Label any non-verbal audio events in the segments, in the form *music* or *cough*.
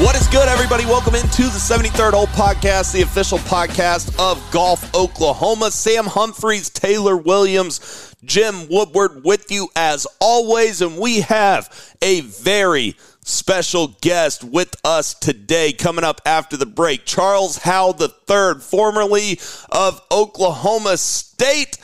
What is good, everybody? Welcome into the 73rd Hole Podcast, the official podcast of Golf Oklahoma. Sam Humphreys, Taylor Williams, Jim Woodward with you as always. And we have a very special guest with us today coming up after the break. Charles Howell III, formerly of Oklahoma State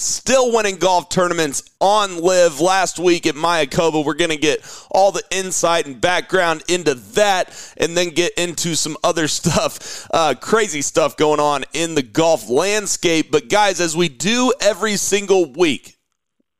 still winning golf tournaments on LIV last week at Mayakoba. We're going to get all the insight and background into that and then get into some other *laughs* stuff, uh, crazy stuff going on in the golf landscape. But, guys, as we do every single week,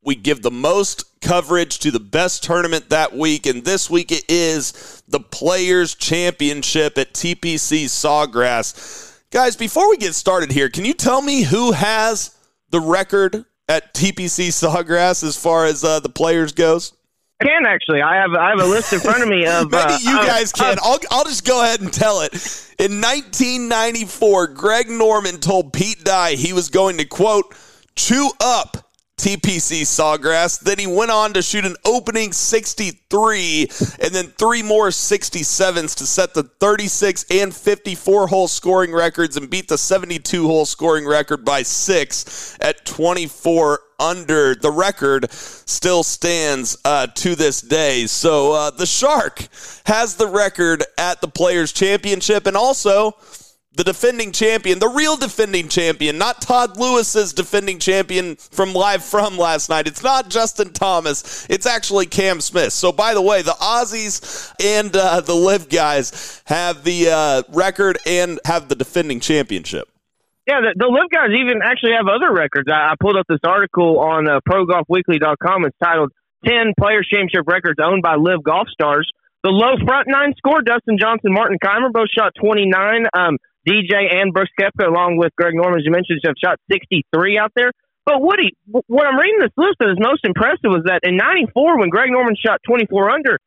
we give the most coverage to the best tournament that week. And this week it is the Players' Championship at TPC Sawgrass. Guys, before we get started here, can you tell me who has the record at TPC Sawgrass as far as uh, the players goes? I can actually. I have I have a list in front of me *laughs* of. Maybe uh, you guys can. of- I'll, I'll just go ahead and tell it. In 1994, Greg Norman told Pete Dye he was going to, quote, chew up TPC Sawgrass. Then he went on to shoot an opening 63 and then three more 67s to set the 36 and 54 hole scoring records and beat the 72 hole scoring record by six at 24 under. The record still stands uh, to this day. So uh, the Shark has the record at the Players' Championship and also the defending champion, the real defending champion, not Todd Lewis's defending champion from live from last night. It's not Justin Thomas. It's actually Cam Smith. So, by the way, the Aussies and uh, the LIV guys have the uh, record and have the defending championship. yeah, the, the LIV guys even actually have other records. I, I pulled up this article on uh, ProGolfWeekly.com. It's titled 10 Players Championship Records Owned by LIV Golf Stars. The low front nine score, Dustin Johnson, Martin Kaymer both shot 29. Um, DJ and Brooks Koepka, along with Greg Norman, as you mentioned, have shot 63 out there. But Woody, what I'm reading this list that is most impressive was that in 94, when Greg Norman shot 24 under,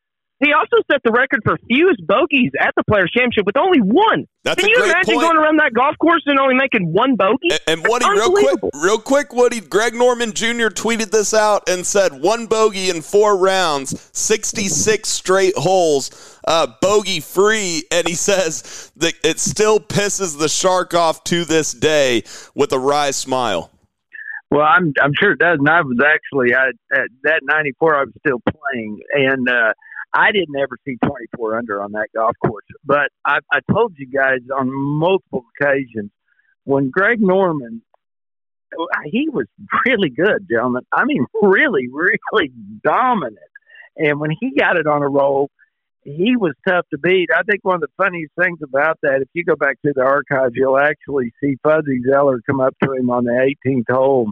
he also set the record for fewest bogeys at the Players' Championship with only one. That's Can a you great imagine point. going around that golf course and only making one bogey? And, and Woody, real quick, real quick, Woody, Greg Norman Jr. tweeted this out and said one bogey in four rounds, 66 straight holes, uh, bogey free. And he *laughs* says that it still pisses the shark off to this day with a wry smile. Well, I'm I'm sure it does. And I was actually I, at that '94. I was still playing, and uh, I didn't ever see 24 under on that golf course. But I, I told you guys on multiple occasions when Greg Norman, he was really good, gentlemen. I mean, really, really dominant. And when he got it on a roll, he was tough to beat. I think one of the funniest things about that, if you go back to the archives, you'll actually see Fuzzy Zoeller come up to him on the 18th hole,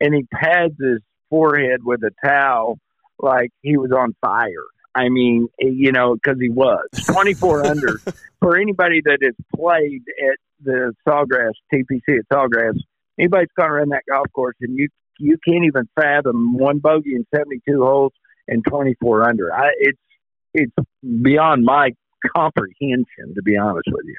and he pads his forehead with a towel like he was on fire. I mean, eh, you know, because he was *laughs* 24 under. For anybody that has played at the Sawgrass TPC at Sawgrass, anybody's gone around that golf course, and you you can't even fathom one bogey in 72 holes and 24 under. I, it's it's beyond my comprehension, to be honest with you.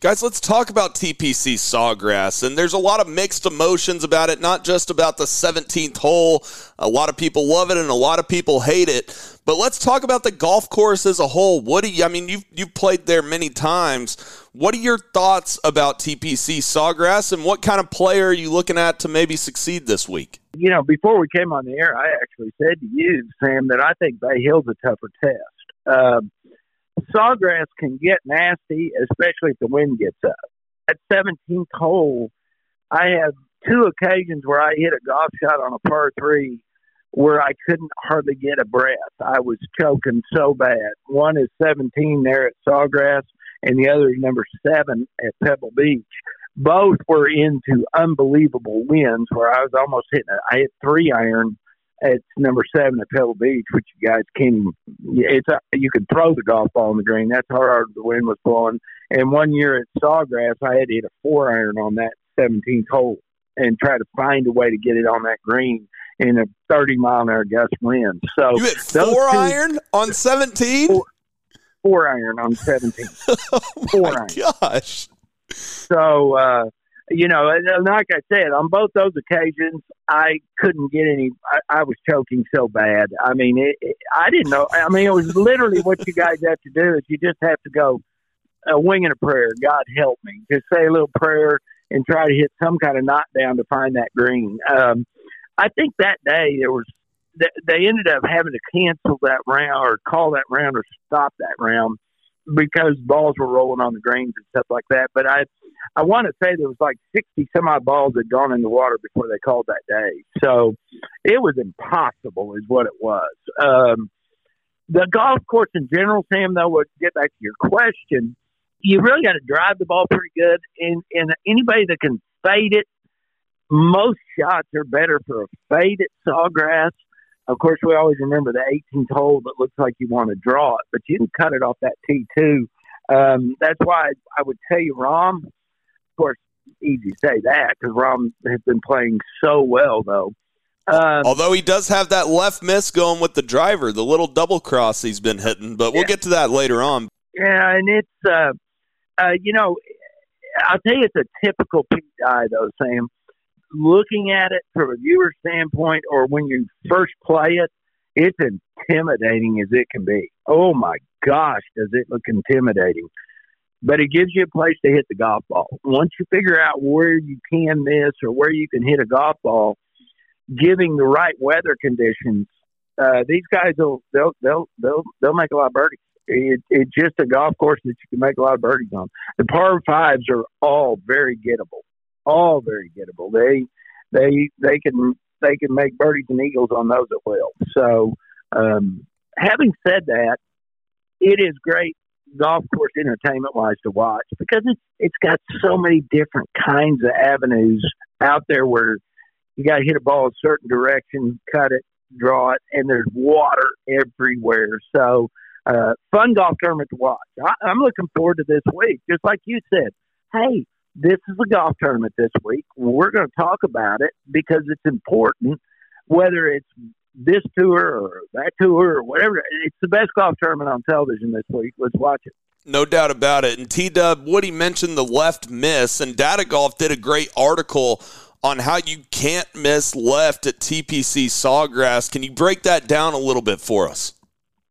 Guys, let's talk about TPC Sawgrass. And there's a lot of mixed emotions about it, not just about the 17th hole. A lot of people love it and a lot of people hate it. But let's talk about the golf course as a whole. What do you, I mean, you've, you've played there many times. What are your thoughts about TPC Sawgrass and what kind of player are you looking at to maybe succeed this week? You know, before we came on the air, I actually said to you, Sam, that I think Bay Hill's a tougher test. Um, Sawgrass can get nasty, especially if the wind gets up. At 17th hole, I have two occasions where I hit a golf shot on a par three where I couldn't hardly get a breath. I was choking so bad. One is 17 there at Sawgrass, and the other is number seven at Pebble Beach. Both were into unbelievable winds where I was almost hitting it. I hit three iron It's number seven at Pebble Beach, which you guys can. It's a, you can throw the golf ball in the green. That's how hard the wind was blowing. And one year at Sawgrass, I had to hit a four iron on that 17th hole and try to find a way to get it on that green in a 30 mile an hour gust wind. So you hit four iron on 17. Four, four, iron on 17. *laughs* Four iron. Gosh. So. uh you know, and like I said, on both those occasions, I couldn't get any. I, I was choking so bad. I mean, it, it, I didn't know. I mean, it was literally what you guys have to do is you just have to go a wing and a prayer. God help me. Just say a little prayer and try to hit some kind of knot down to find that green. Um, I think that day there was they ended up having to cancel that round or call that round or stop that round because balls were rolling on the greens and stuff like that. But I, I want to say there was like sixty some odd balls had gone in the water before they called that day. So it was impossible, is what it was. Um, the golf course in general, Sam. Though, would get back to your question. You really got to drive the ball pretty good, and and anybody that can fade it. Most shots are better for a fade at Sawgrass of course, we always remember the 18th hole that looks like you want to draw it, but you can cut it off that T2. Um, that's why I would tell you, Rahm. Of course, easy to say that because Rahm has been playing so well, though. Um, Although he does have that left miss going with the driver, the little double cross he's been hitting, but we'll yeah. get to that later on. Yeah, and it's uh, uh, you know, I'll tell you, it's a typical Pete Dye though, Sam looking at it from a viewer standpoint or when you first play it, it's intimidating as it can be. Oh my gosh, does it look intimidating? But it gives you a place to hit the golf ball. Once you figure out where you can miss or where you can hit a golf ball, giving the right weather conditions, uh, these guys will they'll they'll they'll they'll make a lot of birdies. It, it's just a golf course that you can make a lot of birdies on. The par fives are all very gettable all very gettable. They they they can they can make birdies and eagles on those as well. So, um, having said that, it is great golf course entertainment wise to watch because it's it's got so many different kinds of avenues out there where you got to hit a ball a certain direction, cut it, draw it, and there's water everywhere. So, uh, fun golf tournament to watch. I, I'm looking forward to this week, just like you said. Hey, this is a golf tournament this week. We're going to talk about it because it's important, whether it's this tour or that tour or whatever. It's the best golf tournament on television this week. Let's watch it. No doubt about it. And T Dub, Woody mentioned the left miss, and Data Golf did a great article on how you can't miss left at TPC Sawgrass. Can you break that down a little bit for us?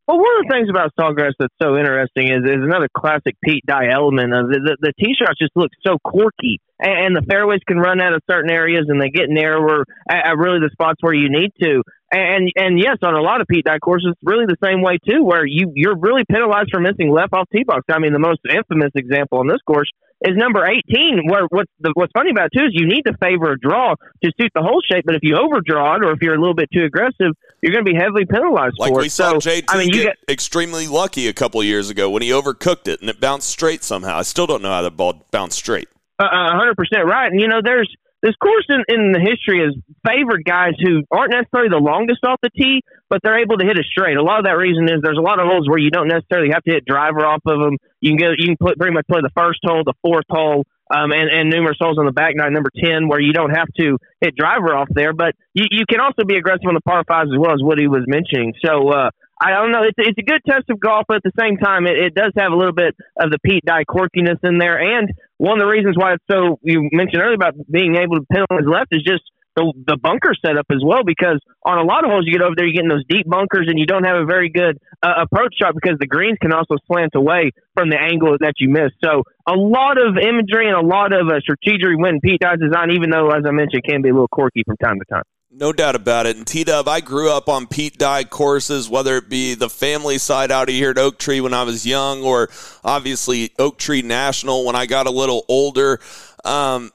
Well, one of the things about Sawgrass that's so interesting is, is another classic Pete Dye element of the, the, the tee just look so quirky, and, and the fairways can run out of certain areas, and they get narrower at, at really the spots where you need to. And and yes, on a lot of Pete Dye courses, really the same way too, where you you're really penalized for missing left off tee box. I mean, the most infamous example on this course is number 18, where what's the, what's funny about it too is you need to favor a draw to suit the hole shape, but if you overdraw it or if you're a little bit too aggressive, you're going to be heavily penalized like for we it. saw so, JT I mean, you get get extremely lucky a couple years ago when he overcooked it and it bounced straight somehow. I still don't know how the ball bounced straight. Uh, hundred percent right. And you know, there's this course in, in the history has favored guys who aren't necessarily the longest off the tee, but they're able to hit it straight. A lot of that reason is there's a lot of holes where you don't necessarily have to hit driver off of them. You can go, you can put, pretty much play the first hole, the fourth hole, um, and, and numerous holes on the back nine, number 10, where you don't have to hit driver off there. But you, you can also be aggressive on the par fives as well as what he was mentioning. So, uh, I don't know. It's, it's a good test of golf, but at the same time, it, it does have a little bit of the Pete Dye quirkiness in there. And one of the reasons why it's so, you mentioned earlier about being able to pin on his left is just the, the bunker setup as well because on a lot of holes you get over there, you're getting those deep bunkers and you don't have a very good uh, approach shot because the greens can also slant away from the angle that you miss. So a lot of imagery and a lot of uh, strategy when Pete Dye's design, even though, as I mentioned, can be a little quirky from time to time. No doubt about it. And T Dub, I grew up on Pete Dye courses, whether it be the family side out of here at Oak Tree when I was young, or obviously Oak Tree National when I got a little older. Um,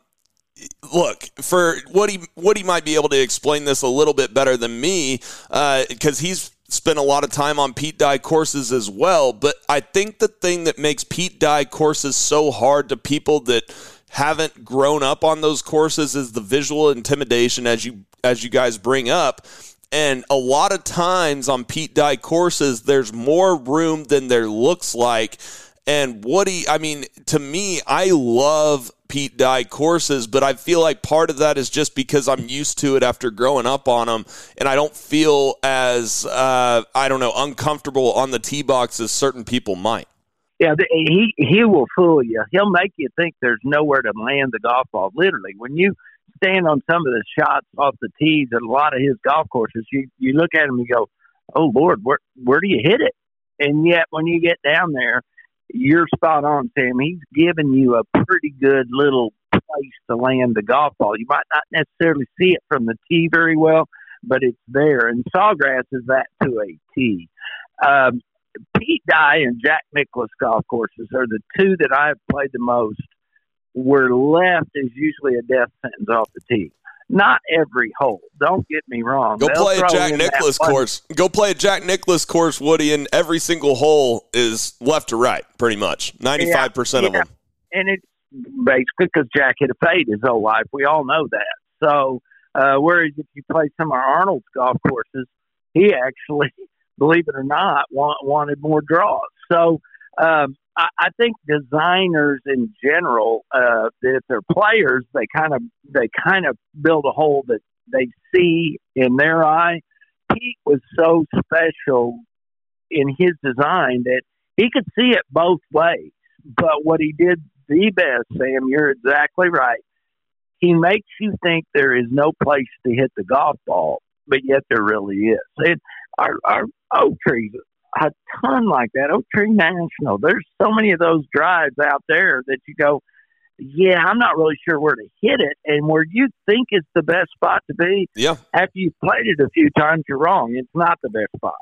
look for what he what he might be able to explain this a little bit better than me because uh, he's spent a lot of time on Pete Dye courses as well. But I think the thing that makes Pete Dye courses so hard to people that haven't grown up on those courses is the visual intimidation as you as you guys bring up And a lot of times on Pete Dye courses, there's more room than there looks like. And Woody, I mean, to me, I love Pete Dye courses, but I feel like part of that is just because I'm used to it after growing up on them, and I don't feel as uh, I don't know uncomfortable on the tee box as certain people might. Yeah, he he will fool you. He'll make you think there's nowhere to land the golf ball. Literally, when you stand on some of the shots off the tees at a lot of his golf courses, you you look at him and go, "Oh Lord, where where do you hit it?" And yet, when you get down there, you're spot on, Sam. He's giving you a pretty good little place to land the golf ball. You might not necessarily see it from the tee very well, but it's there. And Sawgrass is that to a tee. Um, Pete Dye and Jack Nicklaus golf courses are the two that I've played the most. Where left is usually a death sentence off the tee not every hole. Don't get me wrong. Go They'll play a Jack Nicklaus course. Go play a Jack Nicklaus course, Woody, and every single hole is left to right, pretty much. 95% yeah, of them. And it's basically because Jack hit a fade his whole life. We all know that. So, uh, whereas if you play some of Arnold's golf courses, he actually, *laughs* believe it or not, want, wanted more draws. So, um, I, think designers in general, uh, if they're players, they kind of they kind of build a hole that they see in their eye. Pete was so special in his design that he could see it both ways. But what he did the best, Sam, you're exactly right. He makes you think there is no place to hit the golf ball, but yet there really is. It, our, our oak trees a ton like that. Oak Tree National. There's so many of those drives out there that you go, yeah, I'm not really sure where to hit it, and where you think is the best spot to be. Yeah. After you've played it a few times, you're wrong. It's not the best spot.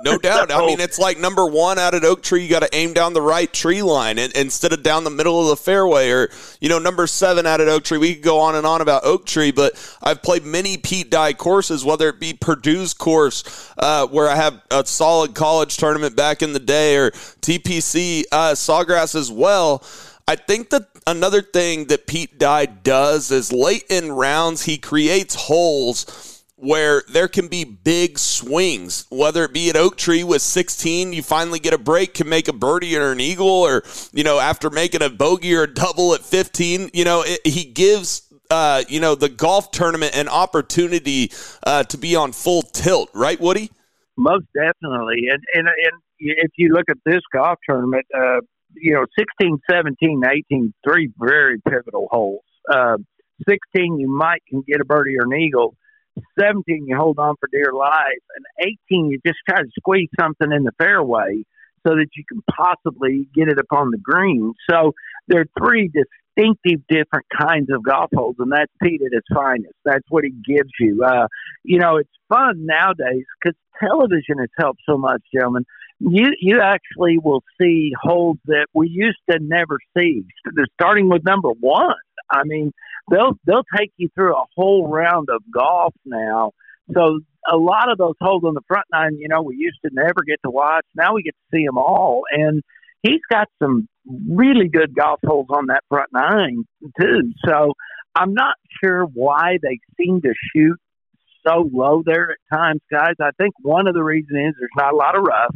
No *laughs* doubt. I mean, it's like number one out at Oak Tree, you got to aim down the right tree line and, instead of down the middle of the fairway. Or, you know, number seven out at Oak Tree. We could go on and on about Oak Tree, but I've played many Pete Dye courses, whether it be Purdue's course, uh, where I have a solid college tournament back in the day, or TPC uh, Sawgrass as well. I think that another thing that Pete Dye does is late in rounds, he creates holes where there can be big swings, whether it be at Oak Tree with 16, you finally get a break, can make a birdie or an eagle, or, you know, after making a bogey or a double at 15, you know, it, he gives. Uh, you know the golf tournament an opportunity uh, to be on full tilt, right, Woody? Most definitely, and and and if you look at this golf tournament, uh, you know, 16, 17, 18, three very pivotal holes. Uh, 16, you might can get a birdie or an eagle. 17, you hold on for dear life. And 18, you just try to squeeze something in the fairway so that you can possibly get it upon the green. So there are three distinctive different kinds of golf holes, and that's Pete at its finest. That's what he gives you. Uh, you know, it's fun nowadays because television has helped so much, gentlemen. You you actually will see holes that we used to never see. Starting with number one. I mean, they'll they'll take you through a whole round of golf now. So a lot of those holes on the front nine, you know, we used to never get to watch. Now we get to see them all, and he's got some really good golf holes on that front nine too. So I'm not sure why they seem to shoot so low there at times, guys. I think one of the reasons is there's not a lot of rough.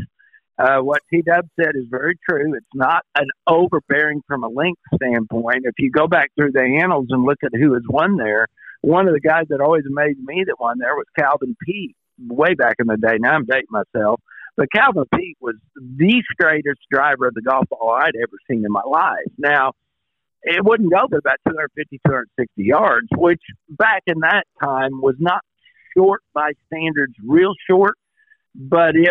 Uh, what T Dub said is very true. It's not an overbearing from a length standpoint. If you go back through the annals and look at who has won there, one of the guys that always amazed me that won there was Calvin Peete way back in the day. Now I'm dating myself. But Calvin Peete was the straightest driver of the golf ball I'd ever seen in my life. Now, it wouldn't go but about 250, 260 yards, which back in that time was not short by standards, real short but it.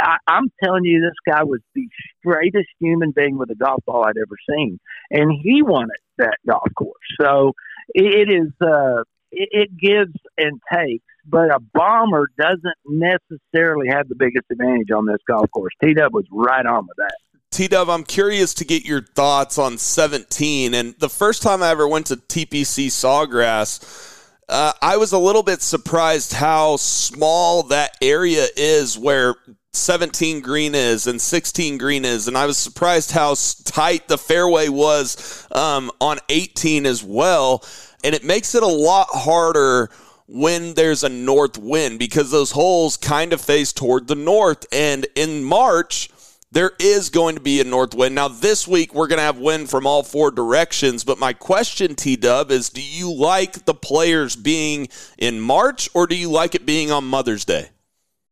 I, I'm telling you, this guy was the straightest human being with a golf ball I'd ever seen, and he won that golf course. So it, it is. Uh, it, it gives and takes, but a bomber doesn't necessarily have the biggest advantage on this golf course. T Dub was right on with that. T Dub, I'm curious to get your thoughts on 17. And the first time I ever went to TPC Sawgrass, uh, I was a little bit surprised how small that area is where 17 green is and 16 green is. And I was surprised how tight the fairway was um, on 18 as well. And it makes it a lot harder when there's a north wind because those holes kind of face toward the north. And in March, there is going to be a north wind. Now, this week, we're going to have wind from all four directions. But my question, T Dub, is do you like the players being in March or do you like it being on Mother's Day?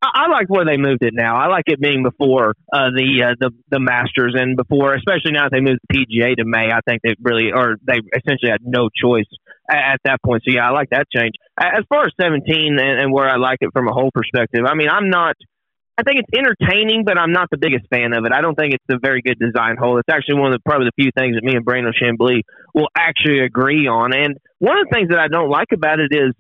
I like where they moved it now. I like it being before uh, the uh, the the Masters and before, especially now that they moved the PGA to May. I think they really, or they essentially had no choice at, at that point. So yeah, I like that change. As far as 17 and, and where I like it from a whole perspective, I mean, I'm not. I think it's entertaining, but I'm not the biggest fan of it. I don't think it's a very good design hole. It's actually one of the probably the few things that me and Brandel Chamblee will actually agree on. And one of the things that I don't like about it is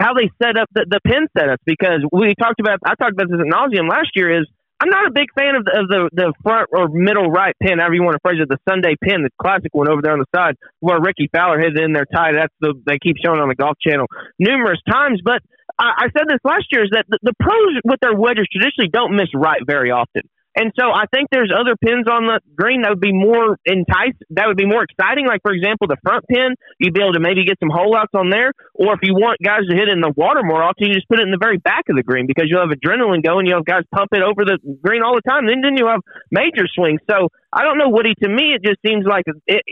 how they set up the, the pin setups because we talked about I talked about this at nauseum last year is I'm not a big fan of the, of the the front or middle right pin, however you want to phrase it, the Sunday pin, the classic one over there on the side where Rickie Fowler hit it in there tied. That's the they keep showing on the Golf Channel numerous times. But I, I said this last year is that the, the pros with their wedges traditionally don't miss right very often. And so I think there's other pins on the green that would be more entice, that would be more exciting. Like for example, the front pin, you'd be able to maybe get some hole outs on there. Or if you want guys to hit in the water more often, you just put it in the very back of the green because you'll have adrenaline going. You'll have guys pump it over the green all the time. Then then you have major swings. So I don't know, Woody. To me, it just seems like it,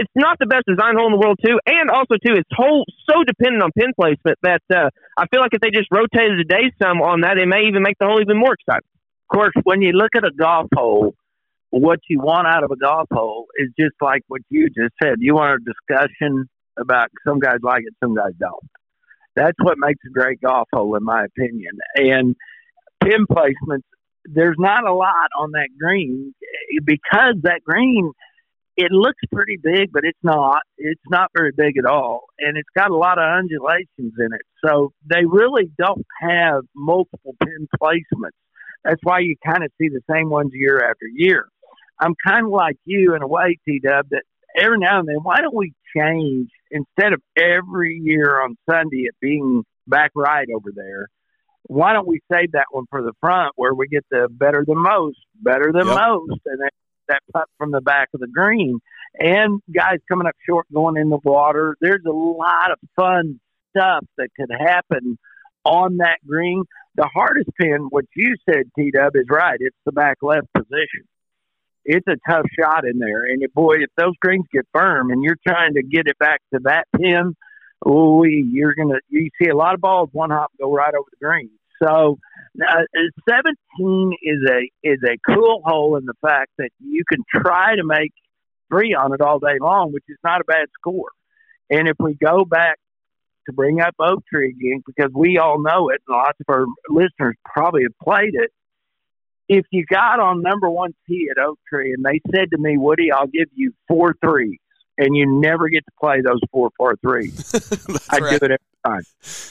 it's not the best design hole in the world too, and also too, it's whole so dependent on pin placement that uh, I feel like if they just rotated the day some on that, it may even make the hole even more exciting Of course, when you look at a golf hole, what you want out of a golf hole is just like what you just said. You want a discussion about some guys like it, some guys don't. That's what makes a great golf hole, in my opinion. And pin placements, there's not a lot on that green because that green, it looks pretty big, but it's not. It's not very big at all. And it's got a lot of undulations in it. So they really don't have multiple pin placements that's why you kind of see the same ones year after year. I'm kind of like you in a way, T Dub, that every now and then, why don't we change instead of every year on Sunday it being back right over there? Why don't we save that one for the front where we get the better than most, better than yep. most, and then that putt from the back of the green, and guys coming up short going in the water. There's a lot of fun stuff that could happen on that green. The hardest pin, what you said, T Dub, is right. It's the back left position. It's a tough shot in there. And boy, if those greens get firm and you're trying to get it back to that pin, oh, you're to, you see a lot of balls one hop go right over the green. So, uh, 17 is a is a cool hole in the fact that you can try to make three on it all day long, which is not a bad score. And if we go back to bring up Oak Tree again because we all know it, and lots of our listeners probably have played it. If you got on number one tee at Oak Tree and they said to me, Woody, I'll give you four threes, and you never get to play those four par threes, *laughs* I'd right. do it every time.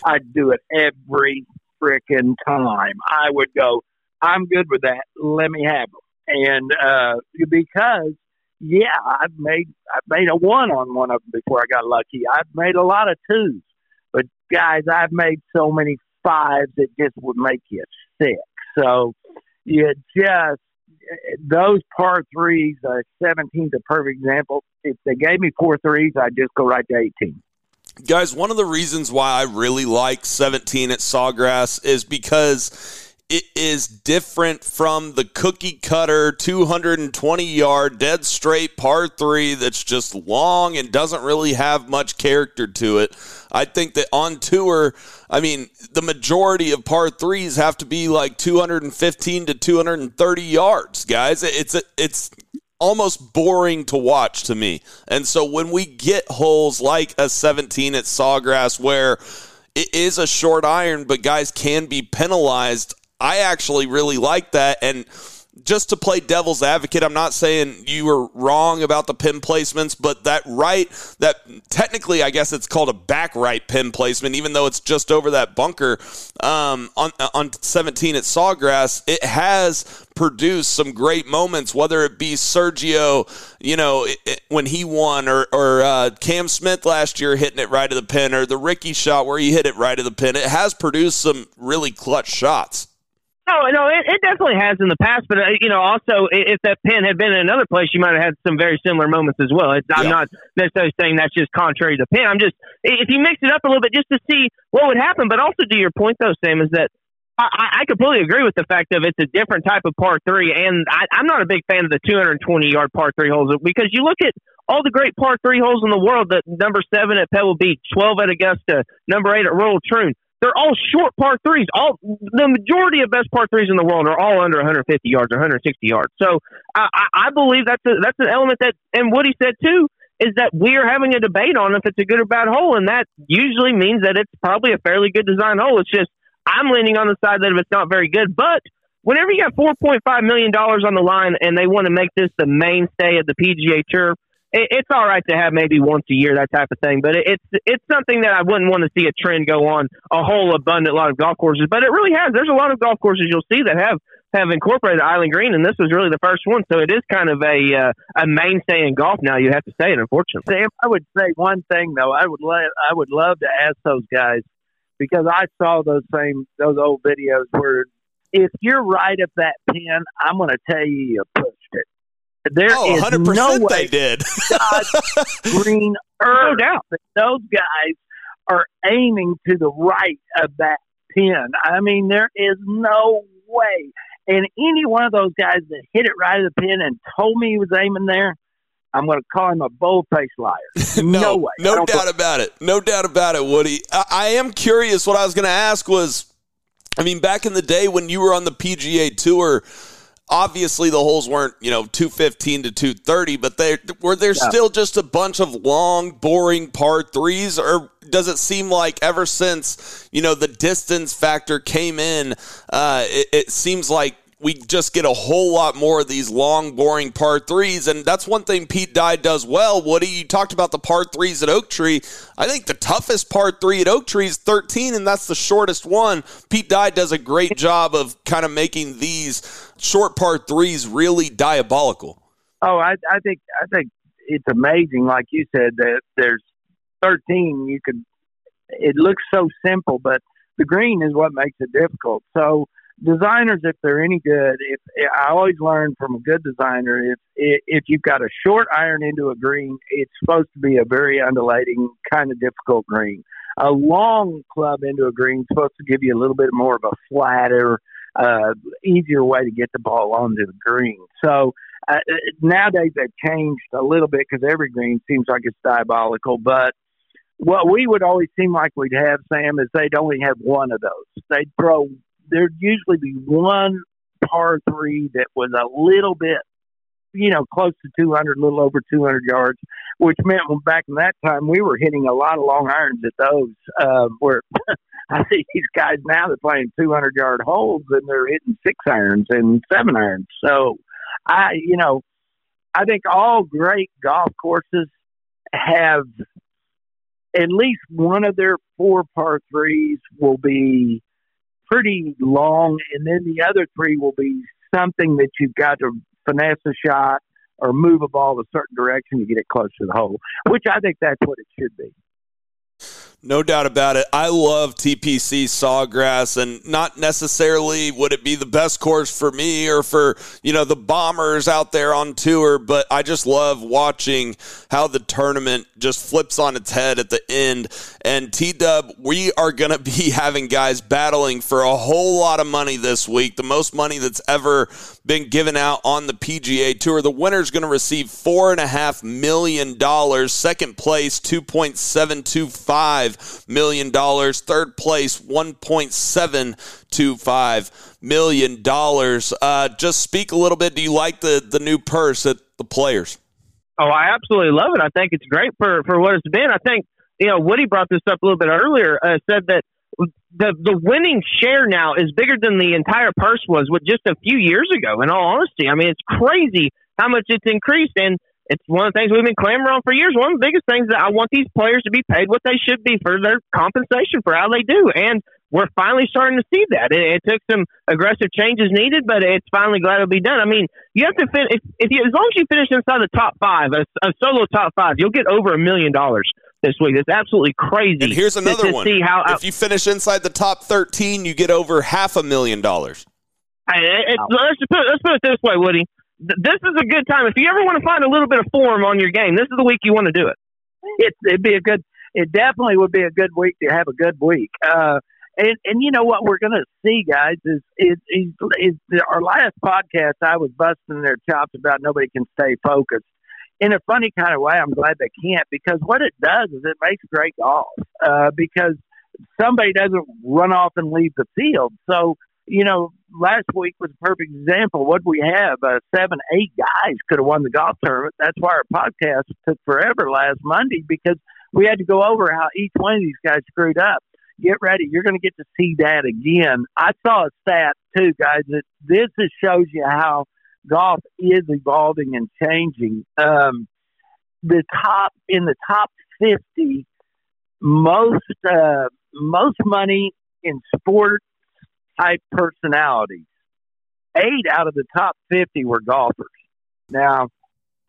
I'd do it every freaking time. I would go, I'm good with that. Let me have them. And uh, because yeah, I've made I've made a one on one of them before I got lucky. I've made a lot of twos but guys, I've made so many fives that just would make you sick. So you just those par threes, uh, 17's a perfect example. If they gave me four threes, I'd just go right to 18. Guys, one of the reasons why I really like 17 at Sawgrass is because it is different from the cookie cutter 220 yard dead straight par three that's just long and doesn't really have much character to it. I think that on tour, I mean, the majority of par threes have to be like 215 to 230 yards, guys. It's a, it's almost boring to watch to me. And so when we get holes like a 17 at Sawgrass where it is a short iron, but guys can be penalized I actually really like that. And just to play devil's advocate, I'm not saying you were wrong about the pin placements, but that right, that technically, I guess it's called a back right pin placement, even though it's just over that bunker um, on on 17 at Sawgrass, it has produced some great moments, whether it be Sergio, you know, it, it, when he won, or, or uh, Cam Smith last year hitting it right of the pin, or the Rickie shot where he hit it right of the pin. It has produced some really clutch shots. Oh no, it, it definitely has in the past, but uh, you know, also if that pin had been in another place, you might have had some very similar moments as well. It's, I'm Yeah. not necessarily saying that's just contrary to pin. I'm just if you mix it up a little bit just to see what would happen. But also to your point though, Sam, is that I, I- I completely agree with the fact of it's a different type of par three, and I, I'm not a big fan of the 220 yard par three holes because you look at all the great par three holes in the world. That number seven at Pebble Beach, 12 at Augusta, number eight at Royal Troon. They're all short par threes. All the majority of best par threes in the world are all under 150 yards or 160 yards. So I, I believe that's a, that's an element that, and what he said too is that we are having a debate on if it's a good or bad hole, and that usually means that it's probably a fairly good design hole. It's just I'm leaning on the side that if it's not very good, but whenever you got 4.5 million dollars on the line and they want to make this the mainstay of the PGA Tour, it, it's all right to have maybe once a year that type of thing. But it, it's it's something that I wouldn't want to see a trend go on a whole abundant lot of golf courses. But it really has. There's a lot of golf courses you'll see that have have incorporated Island Green, and this was really the first one. So it is kind of a uh, a mainstay in golf now. You have to say it, unfortunately. Sam, I would say one thing though. I would let I would love to ask those guys because I saw those same those old videos where if you're right at that pin, I'm going to tell you you it. There Oh, is 100% no they did. *laughs* Green earth doubt. that those guys are aiming to the right of that pin. I mean, there is no way. And any one of those guys that hit it right of the pin and told me he was aiming there, I'm going to call him a bold-faced liar. *laughs* no, no way. No doubt about it. No doubt about it, Woody. I, I am curious. What I was going to ask was, I mean, back in the day when you were on the PGA Tour, obviously the holes weren't, you know, 215 to 230, but they were there still just a bunch of long, boring par threes, or does it seem like ever since, you know, the distance factor came in, uh, it, it seems like we just get a whole lot more of these long, boring par threes. And that's one thing Pete Dye does well. Woody, you talked about the par threes at Oak Tree. I think the toughest par three at Oak Tree is 13, and that's the shortest one. Pete Dye does a great job of kind of making these short par threes really diabolical. Oh, I, I think I think it's amazing. Like you said, that there's 13. You could. It looks so simple, but the green is what makes it difficult. So designers, if they're any good, if I always learn from a good designer, if if you've got a short iron into a green, it's supposed to be a very undulating, kind of difficult green. A long club into a green is supposed to give you a little bit more of a flatter, uh, easier way to get the ball onto the green. So uh, nowadays they've changed a little bit because every green seems like it's diabolical. But what we would always seem like we'd have, Sam, is they'd only have one of those. They'd throw. There'd usually be one par three that was a little bit, you know, close to 200, a little over 200 yards, which meant when back in that time we were hitting a lot of long irons at those. Uh, where *laughs* I see these guys now they're playing 200 yard holes and they're hitting six irons and seven irons. So I, you know, I think all great golf courses have at least one of their four par threes will be pretty long, and then the other three will be something that you've got to finesse a shot or move a ball a certain direction to get it close to the hole, which I think that's what it should be. No doubt about it. I love TPC Sawgrass, and not necessarily would it be the best course for me or for you know the bombers out there on tour, but I just love watching how the tournament just flips on its head at the end. And T Dub, we are going to be *laughs* having guys battling for a whole lot of money this week, the most money that's ever been given out on the PGA Tour. The winner is going to receive four and a half million dollars. Second place, two point seven two five million dollars. Third place, one point seven two five million dollars. Uh, just speak a little bit. Do you like the the new purse at the players? Oh, I absolutely love it. I think it's great for for what it's been. I think you know Woody brought this up a little bit earlier. Uh, said that the the winning share now is bigger than the entire purse was with just a few years ago. In all honesty, I mean it's crazy how much it's increased, and it's one of the things we've been clamoring on for years. One of the biggest things that I want these players to be paid what they should be for their compensation for how they do, and we're finally starting to see that. It, it took some aggressive changes needed, but it's finally glad it'll be done. I mean, you have to fin- if, if you as long as you finish inside the top five, a, a solo top five, you'll get over a million dollars this week. It's absolutely crazy. And here's another to one. See how if you finish inside the top 13, you get over half a million dollars. Let's put let's put it this way, Woody. This is a good time if you ever want to find a little bit of form on your game. This is the week you want to do it. It, it'd be a good. It definitely would be a good week to have a good week. Uh, and and you know what we're going to see, guys, is is, is is our last podcast. I was busting their chops about nobody can stay focused. In a funny kind of way, I'm glad they can't because what it does is it makes great golf. Uh, because somebody doesn't run off and leave the field. So you know, last week was a perfect example. What we have, uh, seven, eight guys could have won the golf tournament. That's why our podcast took forever last Monday because we had to go over how each one of these guys screwed up. Get ready. You're going to get to see that again. I saw a stat too, guys. That this just shows you how golf is evolving and changing. Um, the top in the top 50 most uh, most money in sport type personalities. Eight out of the top 50 were golfers. Now,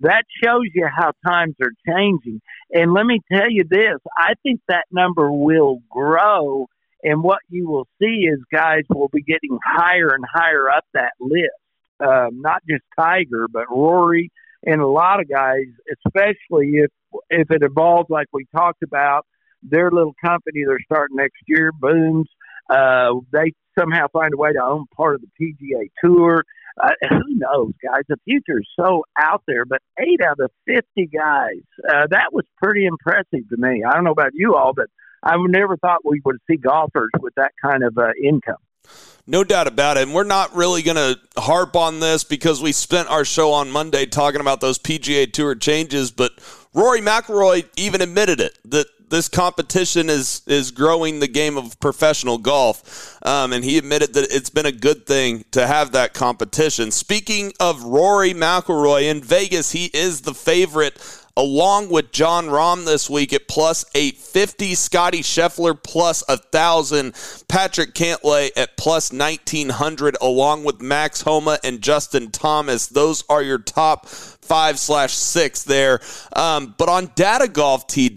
that shows you how times are changing. And let me tell you this I think that number will grow. And what you will see is guys will be getting higher and higher up that list. Um, not just Tiger, but Rory and a lot of guys, especially if if it evolves like we talked about. Their little company they're starting next year booms. Uh, they somehow find a way to own part of the PGA Tour. Uh, who knows, guys? The future is so out there. But eight out of fifty guys, uh, that was pretty impressive to me. I don't know about you all, but I never thought we would see golfers with that kind of uh, income. No doubt about it. And we're not really going to harp on this because we spent our show on Monday talking about those PGA Tour changes. But Rory McIlroy even admitted it that this competition is is growing the game of professional golf, um, and he admitted that it's been a good thing to have that competition. Speaking of Rory McIlroy in Vegas, he is the favorite along with Jon Rahm this week at plus 850, Scotty Scheffler plus 1,000, Patrick Cantlay at plus 1,900, along with Max Homa and Justin Thomas. Those are your top five slash six there. Um, but on Data Golf, T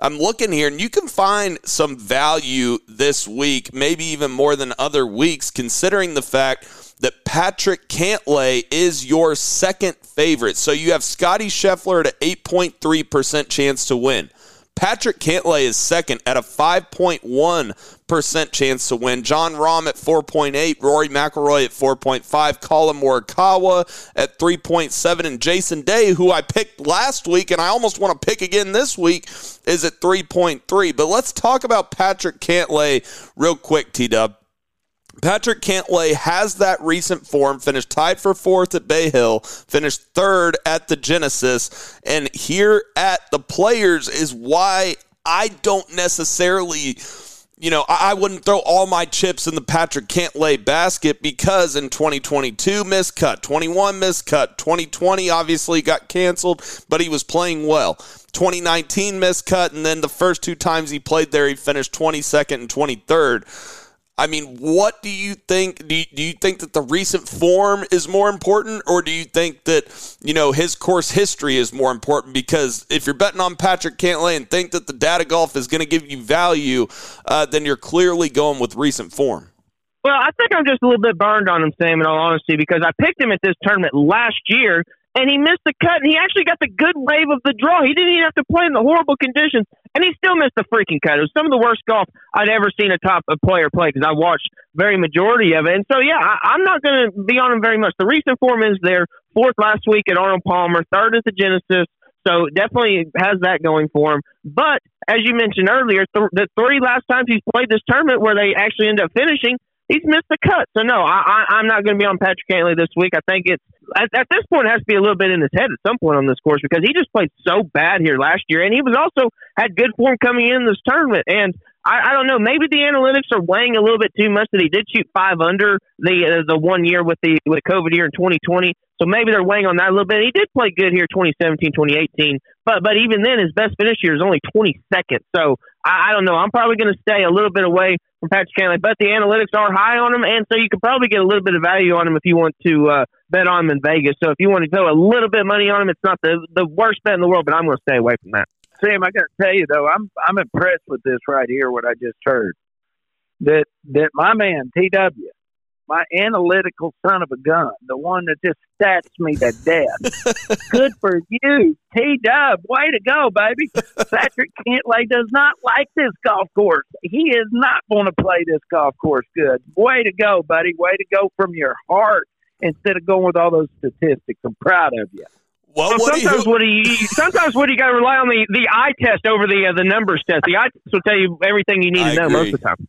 I'm looking here, and you can find some value this week, maybe even more than other weeks, considering the fact that Patrick Cantlay is your second favorite. So you have Scotty Scheffler at an 8.3% chance to win. Patrick Cantlay is second at a 5.1% chance to win. Jon Rahm at 4.8, Rory McIlroy at 4.5, Collin Morikawa at 3.7, and Jason Day, who I picked last week and I almost want to pick again this week, is at 3.3. But let's talk about Patrick Cantlay real quick, T Dub. Patrick Cantlay has that recent form, finished tied for fourth at Bay Hill, finished third at the Genesis, and here at the Players is why I don't necessarily, you know, I wouldn't throw all my chips in the Patrick Cantlay basket because in 2022 miscut, 21 miscut, 2020 obviously got canceled, but he was playing well. 2019 miscut, and then the first two times he played there, he finished 22nd and 23rd. I mean, what do you think? Do you, do you think that the recent form is more important, or do you think that you know his course history is more important? Because if you're betting on Patrick Cantlay and think that the data golf is going to give you value, uh, then you're clearly going with recent form. Well, I think I'm just a little bit burned on him, Sam. In all honesty, because I picked him at this tournament last year, and he missed the cut, and he actually got the good wave of the draw. He didn't even have to play in the horrible conditions, and he still missed the freaking cut. It was some of the worst golf I'd ever seen a top player play because I watched very majority of it. And so, yeah, I, I'm not going to be on him very much. The recent form is there. Fourth last week at Arnold Palmer, third at the Genesis. So definitely has that going for him. But as you mentioned earlier, th- the three last times he's played this tournament where they actually end up finishing, he's missed the cut. So no, I, I, I'm not going to be on Patrick Cantlay this week. I think it's at, at this point it has to be a little bit in his head at some point on this course because he just played so bad here last year, and he was also had good form coming in this tournament. And I, I don't know, maybe the analytics are weighing a little bit too much that he did shoot five under the uh, the one year with the with the COVID year in 2020. So maybe they're weighing on that a little bit. He did play good here 2017, 2018, but but even then his best finish year is only 22nd. So I, I don't know. I'm probably going to stay a little bit away from Patrick Cantlay, but the analytics are high on him, and so you could probably get a little bit of value on him if you want to uh, bet on him in Vegas. So if you want to throw a little bit of money on him, it's not the the worst bet in the world, but I'm going to stay away from that. Sam, I got to tell you though, I'm I'm impressed with this right here. What I just heard that that my man TW my analytical son of a gun, the one that just stats me to death. *laughs* Good for you, T Dub. Way to go, baby. Patrick Cantlay does not like this golf course. He is not going to play this golf course good. Way to go, buddy. Way to go from your heart instead of going with all those statistics. I'm proud of you. Well, sometimes who- Woody, sometimes Woody, you got to rely on the, the eye test over the uh, the numbers test. The eye test will tell you everything you need I to know agree. most of the time.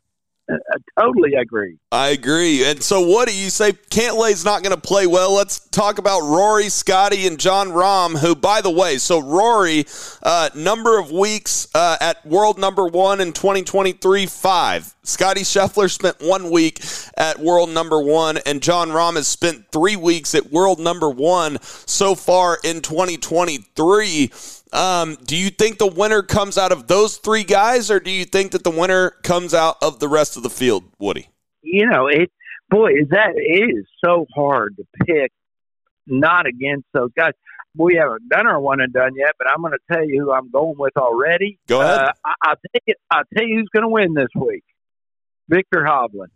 I totally agree. I agree. And so, what do you say? Cantlay's not going to play well. Let's talk about Rory, Scotty, and Jon Rahm, who, by the way, so Rory, uh, number of weeks uh, at world number one in 2023, five. Scotty Scheffler spent one week at world number one, and Jon Rahm has spent three weeks at world number one so far in 2023. Um, do you think the winner comes out of those three guys, or do you think that the winner comes out of the rest of the field, Woody? You know, it boy, is that it is so hard to pick not against those guys. We haven't done our one and done yet, but I'm going to tell you who I'm going with already. Go ahead. Uh, I, I'll tell you. I'll tell you who's going to win this week. Viktor Hovland.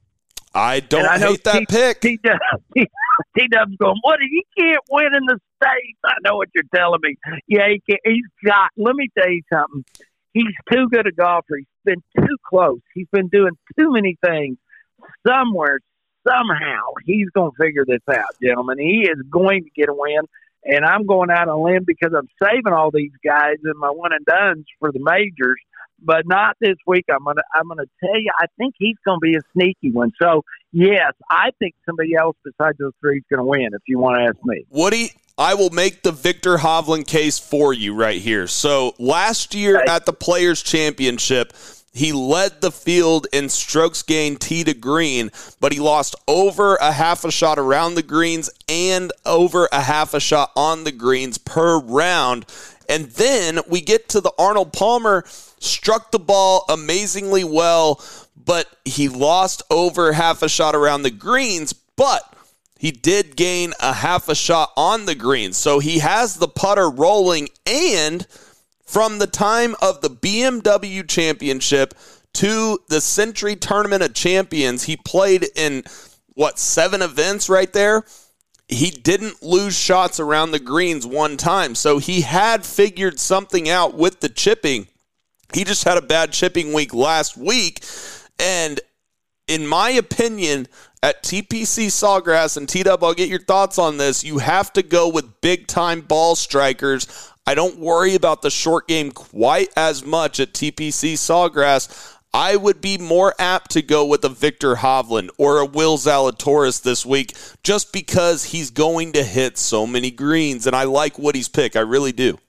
I don't I hate that T- pick. T Dub *laughs* T Dub's going, what? He can't win in the I know what you're telling me. Yeah, he can, he's got, let me tell you something. He's too good a golfer. He's been too close. He's been doing too many things. Somewhere, somehow, he's going to figure this out, gentlemen. He is going to get a win. And I'm going out on a limb because I'm saving all these guys in my one and dones for the majors, but not this week. I'm gonna I'm gonna tell you, I think he's gonna be a sneaky one. So yes, I think somebody else besides those three is gonna win. If you want to ask me, Woody, I will make the Viktor Hovland case for you right here. So last year at the Players Championship, he led the field in strokes gained tee to green, but he lost over a half a shot around the greens and over a half a shot on the greens per round. And then we get to the Arnold Palmer, struck the ball amazingly well, but he lost over half a shot around the greens. But he did gain a half a shot on the greens. So he has the putter rolling. And from the time of the BMW championship to the Sentry Tournament of Champions, he played in what, seven events right there? He didn't lose shots around the greens one time. So he had figured something out with the chipping. He just had a bad chipping week last week. And in my opinion, at TPC Sawgrass and T Dub, I'll get your thoughts on this. You have to go with big time ball strikers. I don't worry about the short game quite as much at TPC Sawgrass. I would be more apt to go with a Viktor Hovland or a Will Zalatoris this week just because he's going to hit so many greens. And I like Woody's pick. I really do.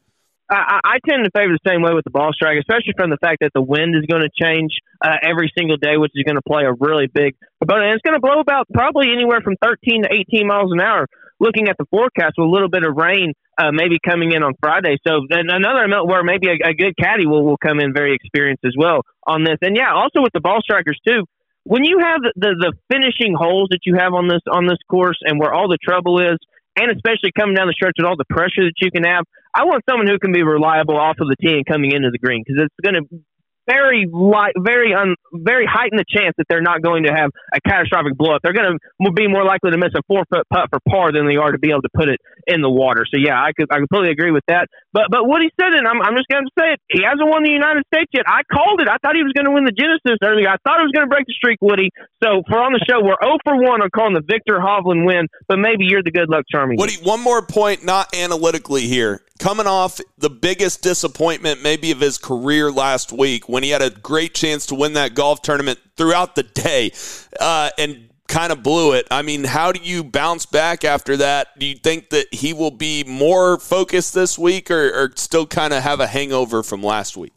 I, I tend to favor the same way with the ball strike, especially from the fact that the wind is going to change uh, every single day, which is going to play a really big component. And it's going to blow about probably anywhere from 13 to 18 miles an hour. Looking at the forecast with a little bit of rain uh, maybe coming in on Friday. So then another amount where maybe a, a good caddy will, will come in very experienced as well on this. And yeah, also with the ball strikers too. When you have the, the finishing holes that you have on this on this course and where all the trouble is, and especially coming down the stretch with all the pressure that you can have, I want someone who can be reliable off of the tee and coming into the green because it's going to very light, very un, very heighten the chance that they're not going to have a catastrophic blow up. They're going to be more likely to miss a four foot putt for par than they are to be able to put it in the water. So yeah, I could I completely agree with that. But but what he said, and I'm I'm just going to say it. He hasn't won the United States yet. I called it. I thought he was going to win the Genesis earlier. I thought he was going to break the streak, Woody. So for on the show, we're 0 for 1 on calling the Viktor Hovland win. But maybe you're the good luck charming. Woody, one more point, not analytically here. Coming off the biggest disappointment, maybe of his career last week, when he had a great chance to win that golf tournament throughout the day, uh, and kind of blew it. I mean, how do you bounce back after that? Do you think that he will be more focused this week, or, or still kind of have a hangover from last week?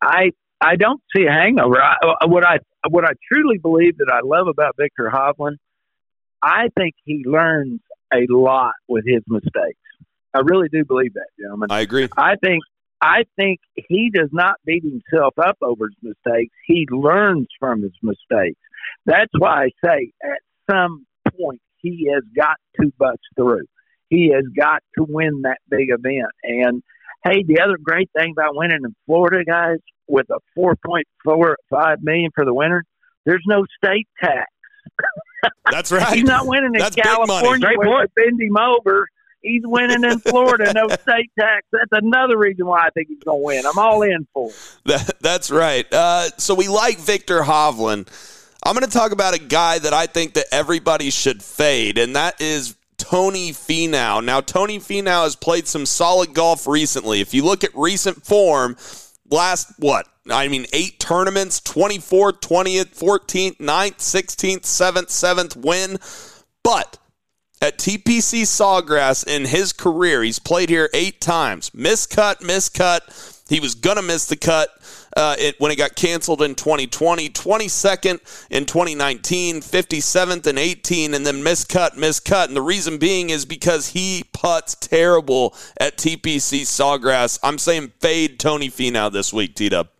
I I don't see a hangover. I, what I what I truly believe that I love about Viktor Hovland, I think he learns a lot with his mistakes. I really do believe that, gentlemen. I agree. I think I think he does not beat himself up over his mistakes. He learns from his mistakes. That's why I say at some point he has got to bust through. He has got to win that big event. And hey, the other great thing about winning in Florida, guys, with a four point four five million for the winner, there's no state tax. That's right. *laughs* He's not winning in That's big money. California Great where point. they bend him over. He's winning in Florida, no state tax. That's another reason why I think he's going to win. I'm all in for him. That, that's right. Uh, so we like Viktor Hovland. I'm going to talk about a guy that I think that everybody should fade, and that is Tony Finau. Now, Tony Finau has played some solid golf recently. If you look at recent form, last what? I mean, eight tournaments 24th, 20th, 14th, 9th, 16th, 7th, 7th win. But at TPC Sawgrass in his career, he's played here eight times. Miscut, miscut. He was going to miss the cut uh, it, when it got canceled in 2020, 22nd in 2019, 57th in 18, and then miscut, miscut. And the reason being is because he puts terrible at TPC Sawgrass. I'm saying fade Tony Finau this week, T Dub. I-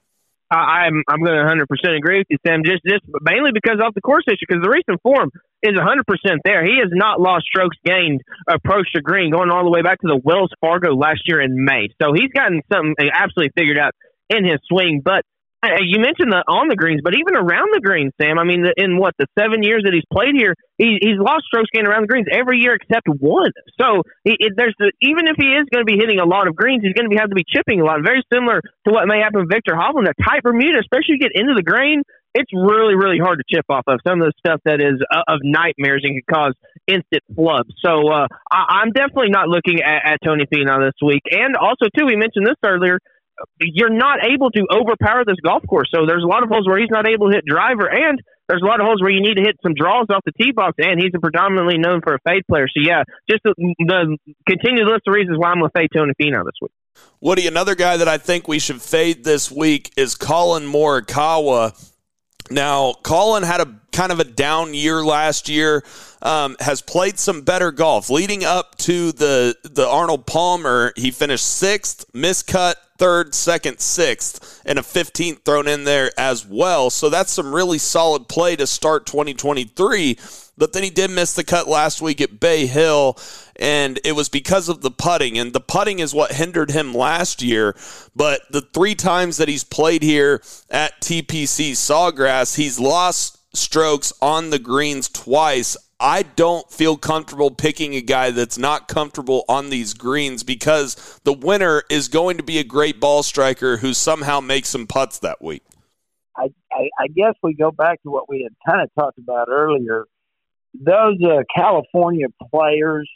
I'm I'm going to 100 percent agree with you, Sam. Just just mainly because off the course issue, because the recent form is 100 percent there. He has not lost strokes gained approach to green, going all the way back to the Wells Fargo last year in May. So he's gotten something absolutely figured out in his swing. But you mentioned the on the greens, but even around the greens, Sam. I mean, in what the seven years that he's played here, he, he's lost strokes gained around the greens every year except one. So it, there's the, even if he is going to be hitting a lot of greens, he's going to have to be chipping a lot. Very similar to what may happen with Viktor Hovland. A tight Bermuda, especially if you get into the grain, it's really really hard to chip off of. Some of the stuff that is uh, of nightmares and can cause instant flubs. So uh, I, I'm definitely not looking at, at Tony Finau this week. And also too, we mentioned this earlier you're not able to overpower this golf course. So there's a lot of holes where he's not able to hit driver, and there's a lot of holes where you need to hit some draws off the tee box, and he's a predominantly known for a fade player. So yeah, just the, the continue the list of reasons why I'm going to fade Tony Finau this week. Woody, another guy that I think we should fade this week is Collin Morikawa. Now, Collin had a kind of a down year last year. Um, has played some better golf leading up to the the Arnold Palmer. He finished sixth, miscut third, second, sixth, and a 15th thrown in there as well. So that's some really solid play to start 2023. But then he did miss the cut last week at Bay Hill, and it was because of the putting. And the putting is what hindered him last year. But the three times that he's played here at TPC Sawgrass, he's lost strokes on the greens twice. I don't feel comfortable picking a guy that's not comfortable on these greens because the winner is going to be a great ball striker who somehow makes some putts that week. I, I, I guess we go back to what we had kind of talked about earlier. Those uh, California players,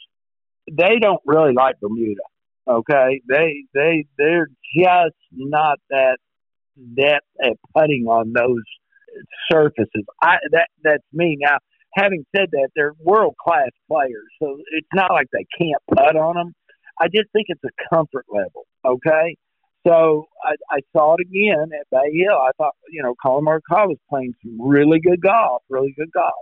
they don't really like Bermuda. Okay, they they they're just not that depth at putting on those surfaces. I that that's me now. Having said that, they're world class players, so it's not like they can't putt on them. I just think it's a comfort level. Okay, so I, I saw it again at Bay Hill. I thought, you know, Collin Morikawa was playing some really good golf, really good golf.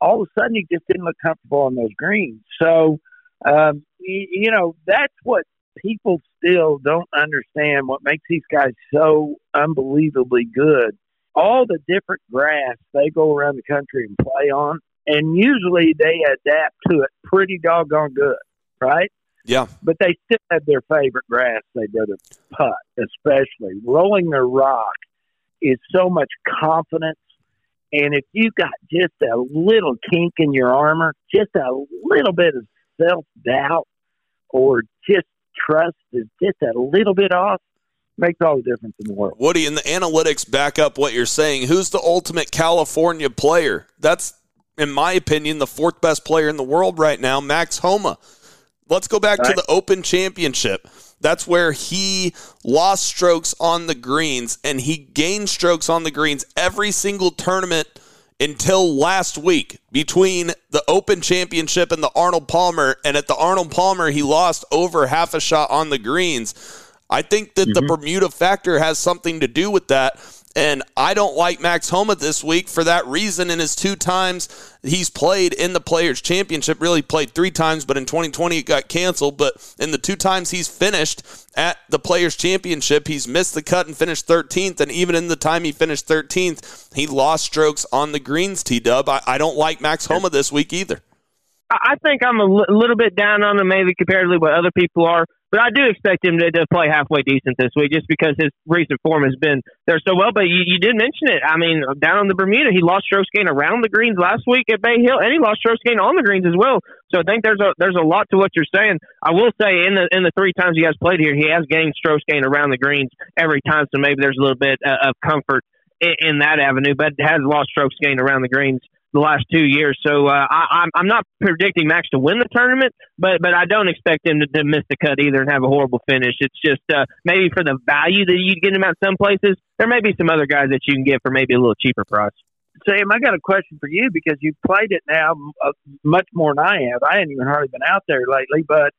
All of a sudden, he just didn't look comfortable on those greens. So, um, you, you know, that's what people still don't understand. What makes these guys so unbelievably good. All the different grass they go around the country and play on, and usually they adapt to it pretty doggone good, right? Yeah. but they still have their favorite grass they'd rather putt, especially. Rolling their rock is so much confidence. And if you got just a little kink in your armor, just a little bit of self doubt or just trust is just a little bit off, makes all the difference in the world. Woody, and the analytics back up what you're saying. Who's the ultimate California player? That's, in my opinion, the fourth best player in the world right now, Max Homa. Let's go back to the Open Championship. That's where he lost strokes on the greens and he gained strokes on the greens every single tournament until last week between the Open Championship and the Arnold Palmer. And at the Arnold Palmer, he lost over half a shot on the greens. I think that the mm-hmm. Bermuda factor has something to do with that. And I don't like Max Homa this week for that reason. In his two times he's played in the Players Championship, really played three times, but in 2020 it got canceled. But in the two times he's finished at the Players Championship, he's missed the cut and finished 13th. And even in the time he finished 13th, he lost strokes on the greens, T Dub. I, I don't like Max Homa this week either. I I think I'm a little bit down on him, maybe comparatively what other people are. But I do expect him to, to play halfway decent this week, just because his recent form has been there so well. But you, you did mention it. I mean, down on the Bermuda, he lost strokes gain around the greens last week at Bay Hill, and he lost strokes gain on the greens as well. So I think there's a there's a lot to what you're saying. I will say in the in the three times he has played here, he has gained strokes gain around the greens every time. So maybe there's a little bit uh, of comfort in, in that avenue, but has lost strokes gained around the greens the last two years. So uh, I, I'm not predicting Max to win the tournament, but but I don't expect him to, to miss the cut either and have a horrible finish. It's just uh, maybe for the value that you get him at some places, there may be some other guys that you can get for maybe a little cheaper price. Sam, I got a question for you because you've played it now uh, much more than I have. I haven't even hardly been out there lately, but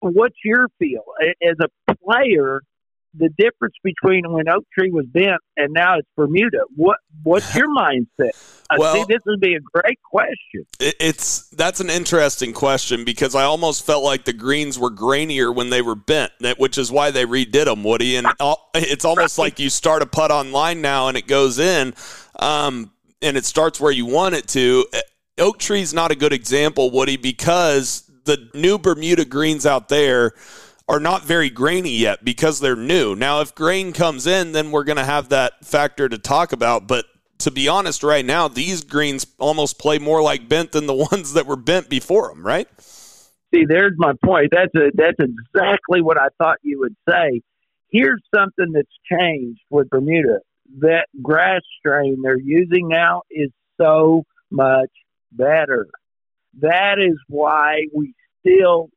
what's your feel as a player? The difference between when Oak Tree was bent and now it's Bermuda. What what's your mindset? I Well- see this would be a great question. It- It's that's an interesting question because I almost felt like the greens were grainier when they were bent, which is why they redid them, Woody. And *laughs* all- it's almost like you start a putt online now and it goes in, um, and it starts where you want it to. Oak Tree's not a good example, Woody, because the new Bermuda greens out there are not very grainy yet because they're new. Now, if grain comes in, then we're going to have that factor to talk about. But to be honest, right now, these greens almost play more like bent than the *laughs* ones that were bent before them, right? See, there's my point. That's a, that's exactly what I thought you would say. Here's something that's changed with Bermuda. That grass strain they're using now is so much better. That is why we still,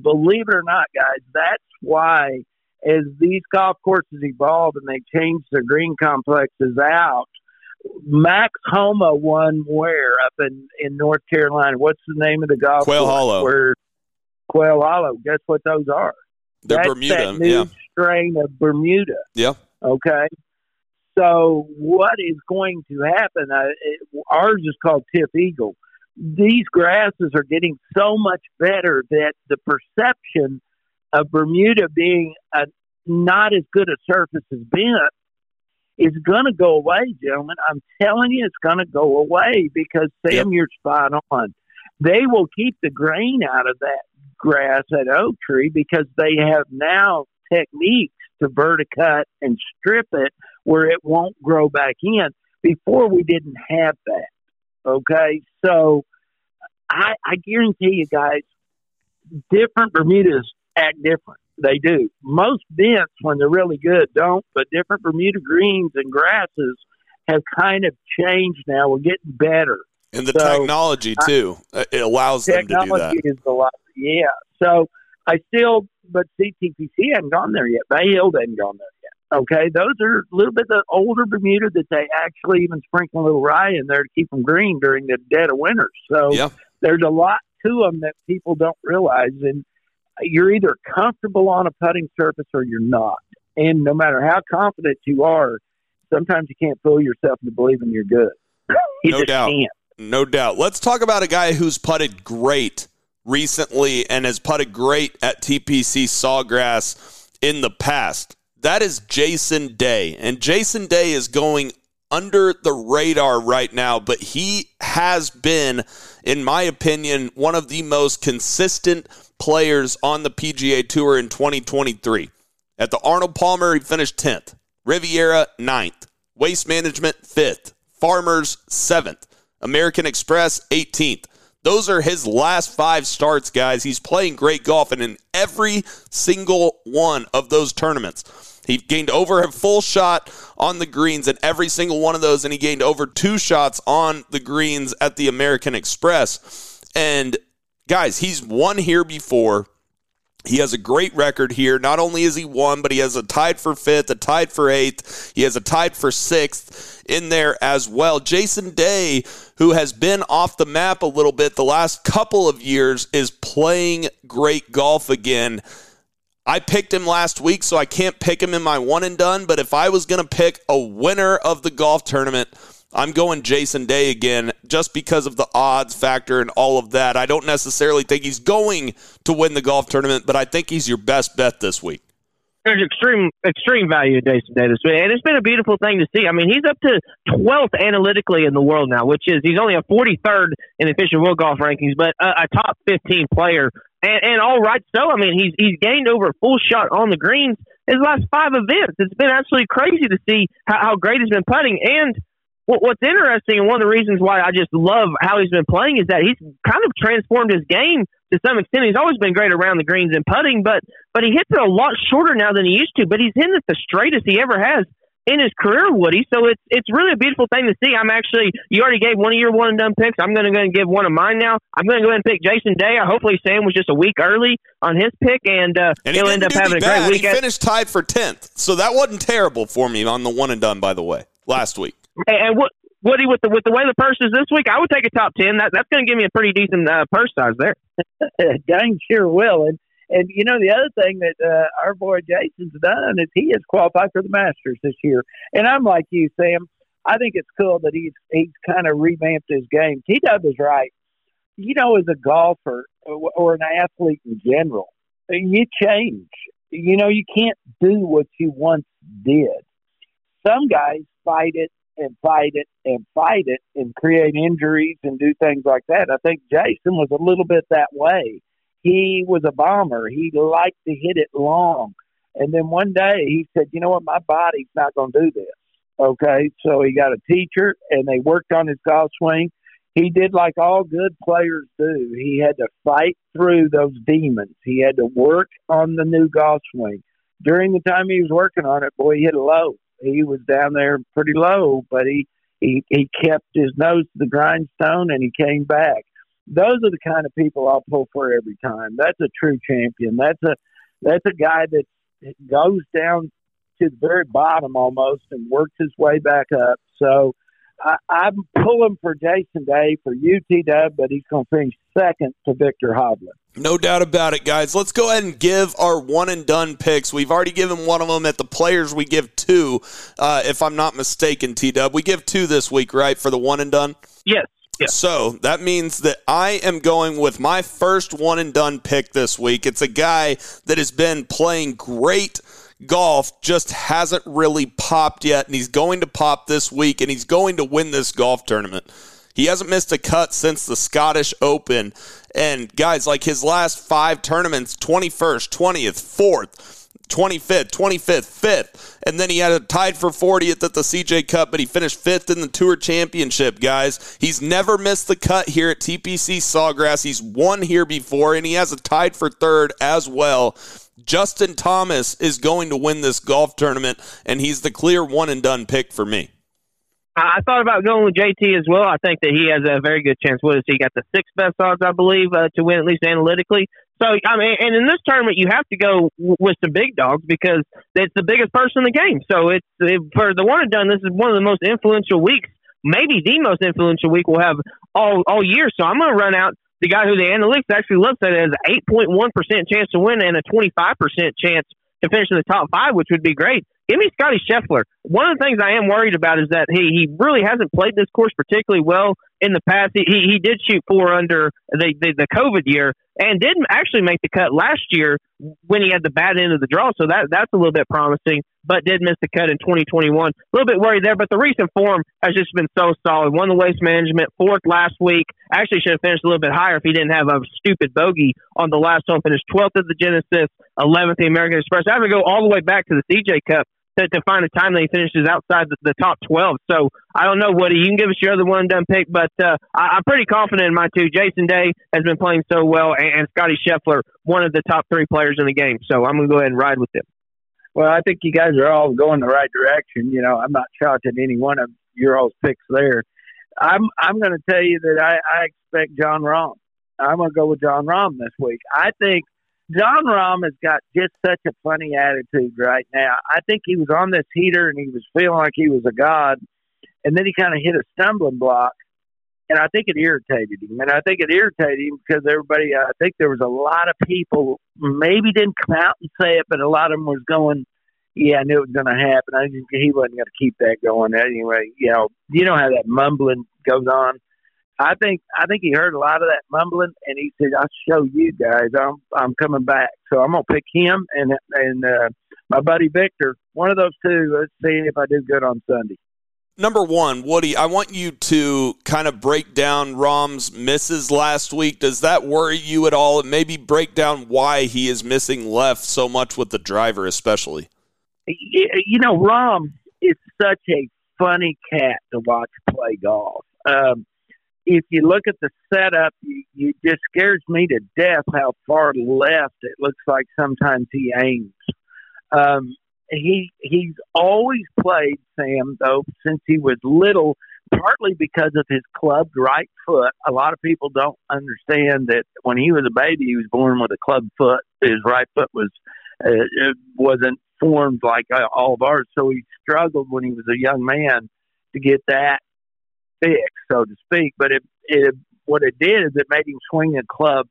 believe it or not, guys, that's why as these golf courses evolve and they change their green complexes out, Max Homa won where up in, in North Carolina. What's the name of the golf Quail? Hollow. Where Quail Hollow. Guess what those are? They're That's Bermuda, that new yeah, strain of Bermuda. yeah. Okay. So what is going to happen? Uh, it, ours is called TifEagle. These grasses are getting so much better that the perception of Bermuda being a, not as good a surface as bent is going to go away, gentlemen. I'm telling you, it's going to go away because Sam, you're spot on. They will keep the grain out of that grass at Oak Tree because they have now techniques to verticut and strip it where it won't grow back in. Before we didn't have that. Okay, so I, I guarantee you guys, different Bermudas act different. They do. Most bents, when they're really good, don't. But different Bermuda greens and grasses have kind of changed now. We're getting better. And the So, technology too, uh, it allows them to do that. Technology is a lot. Yeah. So I still, but CTPC hadn't gone there yet. Bay Hill hadn't gone there yet. Okay, those are a little bit the older Bermuda that they actually even sprinkle a little rye in there to keep them green during the dead of winter. So Yeah. there's a lot to them that people don't realize, and you're either comfortable on a putting surface or you're not. And no matter how confident you are, sometimes you can't fool yourself into believing you're good. *laughs* you No just doubt. can't. No doubt. Let's talk about a guy who's putted great recently and has putted great at TPC Sawgrass in the past. That is Jason Day. And Jason Day is going under the radar right now, but he has been, in my opinion, one of the most consistent players on the PGA Tour in 2023. At the Arnold Palmer, he finished 10th. Riviera, 9th. Waste Management, 5th. Farmers, 7th. American Express, 18th. Those are his last five starts, guys. He's playing great golf, and in every single one of those tournaments, he gained over a full shot on the greens in every single one of those, and he gained over two shots on the greens at the American Express. And guys, he's won here before. He has a great record here. Not only is he won, but he has a tied for fifth, a tied for eighth. He has a tied for sixth in there as well. Jason Day, who has been off the map a little bit the last couple of years, is playing great golf again. I picked him last week, so I can't pick him in my one and done. But if I was going to pick a winner of the golf tournament, I'm going Jason Day again just because of the odds factor and all of that. I don't necessarily think he's going to win the golf tournament, but I think he's your best bet this week. There's extreme extreme value in Jason Davis, and it's been a beautiful thing to see. I mean, he's up to 12th analytically in the world now, which is he's only a 43rd in the official world golf rankings, but a, a top 15 player and, and all right so. I mean, he's he's gained over a full shot on the greens his last five events. It's been absolutely crazy to see how, how great he's been putting. And what, what's interesting, and one of the reasons why I just love how he's been playing, is that he's kind of transformed his game to some extent. He's always been great around the greens and putting, but but he hits it a lot shorter now than he used to. But he's hitting it the straightest he ever has in his career, Woody. So it's it's really a beautiful thing to see. I'm actually you already gave one of your one and done picks. I'm going to go and give one of mine now. I'm going to go ahead and pick Jason Day. I Hopefully Sam was just a week early on his pick, and, uh, and he will end up having a great week. He finished tied for tenth, so that wasn't terrible for me on the one and done. By the way, last week. And, and what. Woody, with the with the way the purse is this week, I would take a top ten. That that's going to give me a pretty decent uh, purse size there. *laughs* Dang sure will. And and you know the other thing that uh, our boy Jason's done is he has qualified for the Masters this year. And I'm like you, Sam. I think it's cool that he's he's kind of revamped his game. T Dub is right. You know, as a golfer or an athlete in general, you change. You know, you can't do what you once did. Some guys fight it and fight it and fight it and create injuries and do things like that. I think Jason was a little bit that way he was a bomber. He liked to hit it long. And then one day he said, you know what, my body's not going to do this. Okay. So he got a teacher and they worked on his golf swing. He did like all good players do. He had to fight through those demons. He had to work on the new golf swing. During the time he was working on it, boy, he hit a low. He was down there pretty low, but he, he, he kept his nose to the grindstone and he came back those are the kind of people I'll pull for every time. That's a true champion. That's a that's a guy that goes down to the very bottom almost and works his way back up. So I, I'm pulling for Jason Day for UTW, but he's going to finish second to Viktor Hovland. No doubt about it, guys. Let's go ahead and give our one and done picks. We've already given one of them at the players. We give two, uh, if I'm not mistaken, T Dub. We give two this week, right, for the one and done? Yes. So that means that I am going with my first one and done pick this week. It's a guy that has been playing great golf, just hasn't really popped yet, and he's going to pop this week, and he's going to win this golf tournament. He hasn't missed a cut since the Scottish Open. And guys, like his last five tournaments 21st, 20th, 4th, 25th, 25th, 5th. And then he had a tied for 40th at the CJ Cup, but he finished 5th in the Tour Championship, guys. He's never missed the cut here at TPC Sawgrass. He's won here before, and he has a tied for third as well. Justin Thomas is going to win this golf tournament, and he's the clear one and done pick for me. I thought about going with JT as well. I think that he has a very good chance. What is he got the sixth best odds, I believe, uh, to win at least analytically. So I mean, and in this tournament, you have to go with some big dogs because it's the biggest person in the game. So it's it, for the one and done. This is one of the most influential weeks, maybe the most influential week we'll have all all year. So I'm going to run out the guy who the analytics actually looks at has an 8.1 percent chance to win and a 25 percent chance to finish in the top five, which would be great. Give me Scotty Scheffler. One of the things I am worried about is that he he really hasn't played this course particularly well in the past. He he did shoot four under the the, the COVID year, and didn't actually make the cut last year when he had the bad end of the draw. So that that's a little bit promising, but did miss the cut in 2021. A little bit worried there, but the recent form has just been so solid. Won the waste management, fourth last week. Actually, should have finished a little bit higher if he didn't have a stupid bogey on the last home finish. 12th at the Genesis, 11th the American Express. I have to go all the way back to the CJ Cup to, to find a time that he finishes outside the, the, top 12. So I don't know, Woody. You can give us your other one done pick, but uh, I, am pretty confident in my two. Jason Day has been playing so well, and, and Scotty Scheffler, one of the top three players in the game. So I'm going to go ahead and ride with him. Well, I think you guys are all going the right direction. You know, I'm not shocked at any one of your all's picks there. I'm I'm going to tell you that I, I expect Jon Rahm. I'm going to go with Jon Rahm this week. I think Jon Rahm has got just such a funny attitude right now. I think he was on this heater and he was feeling like he was a god, and then he kind of hit a stumbling block, and I think it irritated him. And I think it irritated him because everybody, I think there was a lot of people maybe didn't come out and say it, but a lot of them was going, "Yeah, I knew it was going to happen." I he wasn't going to keep that going anyway. You know, you know how that mumbling goes on. I think I think he heard a lot of that mumbling, and he said, "I'll show you guys. I'm I'm coming back." So I'm gonna pick him and and uh, my buddy Viktor. One of those two. Let's see if I do good on Sunday. number one, Woody, I want you to kind of break down Rahm's misses last week. Does that worry you at all? And maybe break down why he is missing left so much with the driver, especially. You know, Rahm is such a funny cat to watch play golf. Um, if you look at the setup, you, you just scares me to death how far left it looks like sometimes he aims. Um, he he's always played Sam though since he was little, partly because of his clubbed right foot. A lot of people don't understand that when he was a baby, he was born with a clubbed foot. His right foot was uh, it wasn't formed like uh, all of ours, so he struggled when he was a young man to get that fixed, so to speak. But it it what it did is it made him swing a club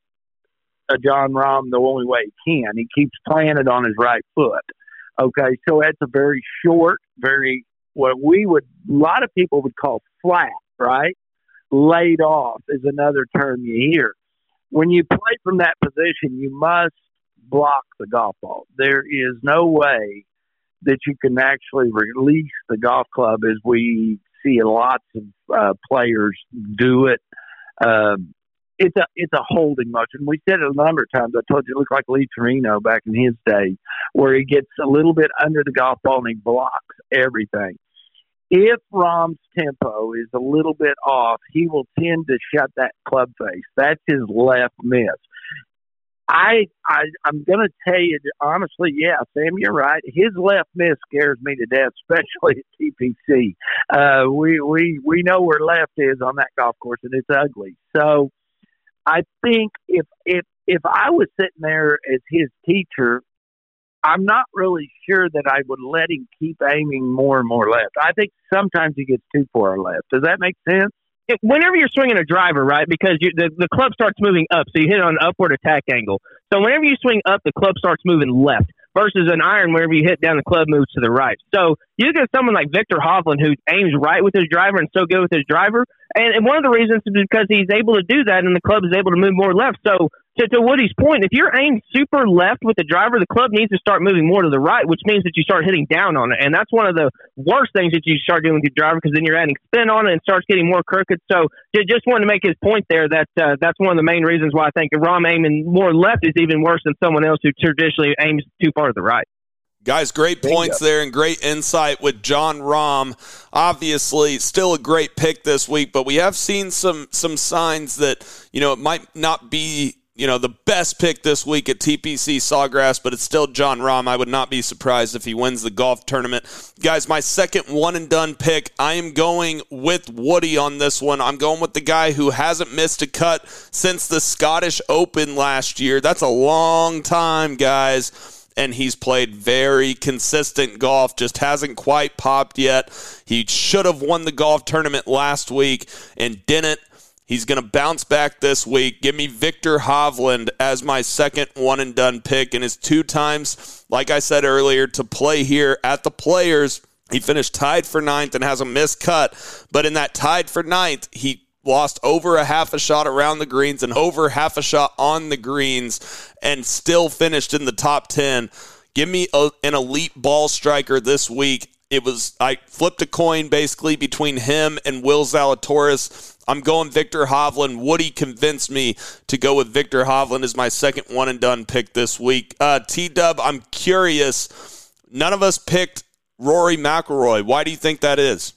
a Jon Rahm the only way he can. He keeps it on his right foot. Okay, so that's a very short, very what we would a lot of people would call flat, right? Laid off is another term you hear. When you play from that position, you must block the golf ball. There is no way that you can actually release the golf club as we see lots of uh, players do it. Um, it's a it's a holding motion. We said it a number of times. I told you it looked like Lee Trevino back in his day, where he gets a little bit under the golf ball and he blocks everything. If Rahm's tempo is a little bit off, he will tend to shut that club face. That's his left miss. I, I I'm to tell you honestly, yeah, Sam, you're right. His left miss scares me to death, *laughs* especially at TPC. Uh, we we we know where left is on that golf course, and it's ugly. So I think if if if I was sitting there as his teacher, I'm not really sure that I would let him keep aiming more and more left. I think sometimes he gets too far left. Does that make sense? Whenever you're swinging a driver, right, because you, the the club starts moving up, so you hit on an upward attack angle. So whenever you swing up, the club starts moving left versus an iron wherever you hit down the club moves to the right. So you get someone like Viktor Hovland who aims right with his driver and so good with his driver. And, and one of the reasons is because he's able to do that and the club is able to move more left. So to, to Woody's point, if you're aimed super left with the driver, the club needs to start moving more to the right, which means that you start hitting down on it. And that's one of the worst things that you start doing with your driver because then you're adding spin on it and starts getting more crooked. So just wanted to make his point there that uh, that's one of the main reasons why I think Rahm aiming more left is even worse than someone else who traditionally aims too far to the right. Guys, great points there and great insight with Jon Rahm. Obviously, still a great pick this week, but we have seen some some signs that you know it might not be you know, the best pick this week at TPC Sawgrass, but it's still Jon Rahm. I would not be surprised if he wins the golf tournament. Guys, my second one and done pick, I am going with Woody on this one. I'm going with the guy who hasn't missed a cut since the Scottish Open last year. That's a long time, guys. And he's played very consistent golf, just hasn't quite popped yet. He should have won the golf tournament last week and didn't. He's going to bounce back this week. Give me Viktor Hovland as my second one and done pick. And his two times, like I said earlier, to play here at the Players. He finished tied for ninth and has a missed cut. But in that tied for ninth, he lost over a half a shot around the greens and over half a shot on the greens and still finished in the top 10. Give me a, an elite ball striker this week. It was I flipped a coin basically between him and Will Zalatoris. I'm going Viktor Hovland. Woody convinced me to go with Viktor Hovland as my second one and done pick this week. Uh, T Dub, I'm curious. None of us picked Rory McIlroy. Why do you think that is?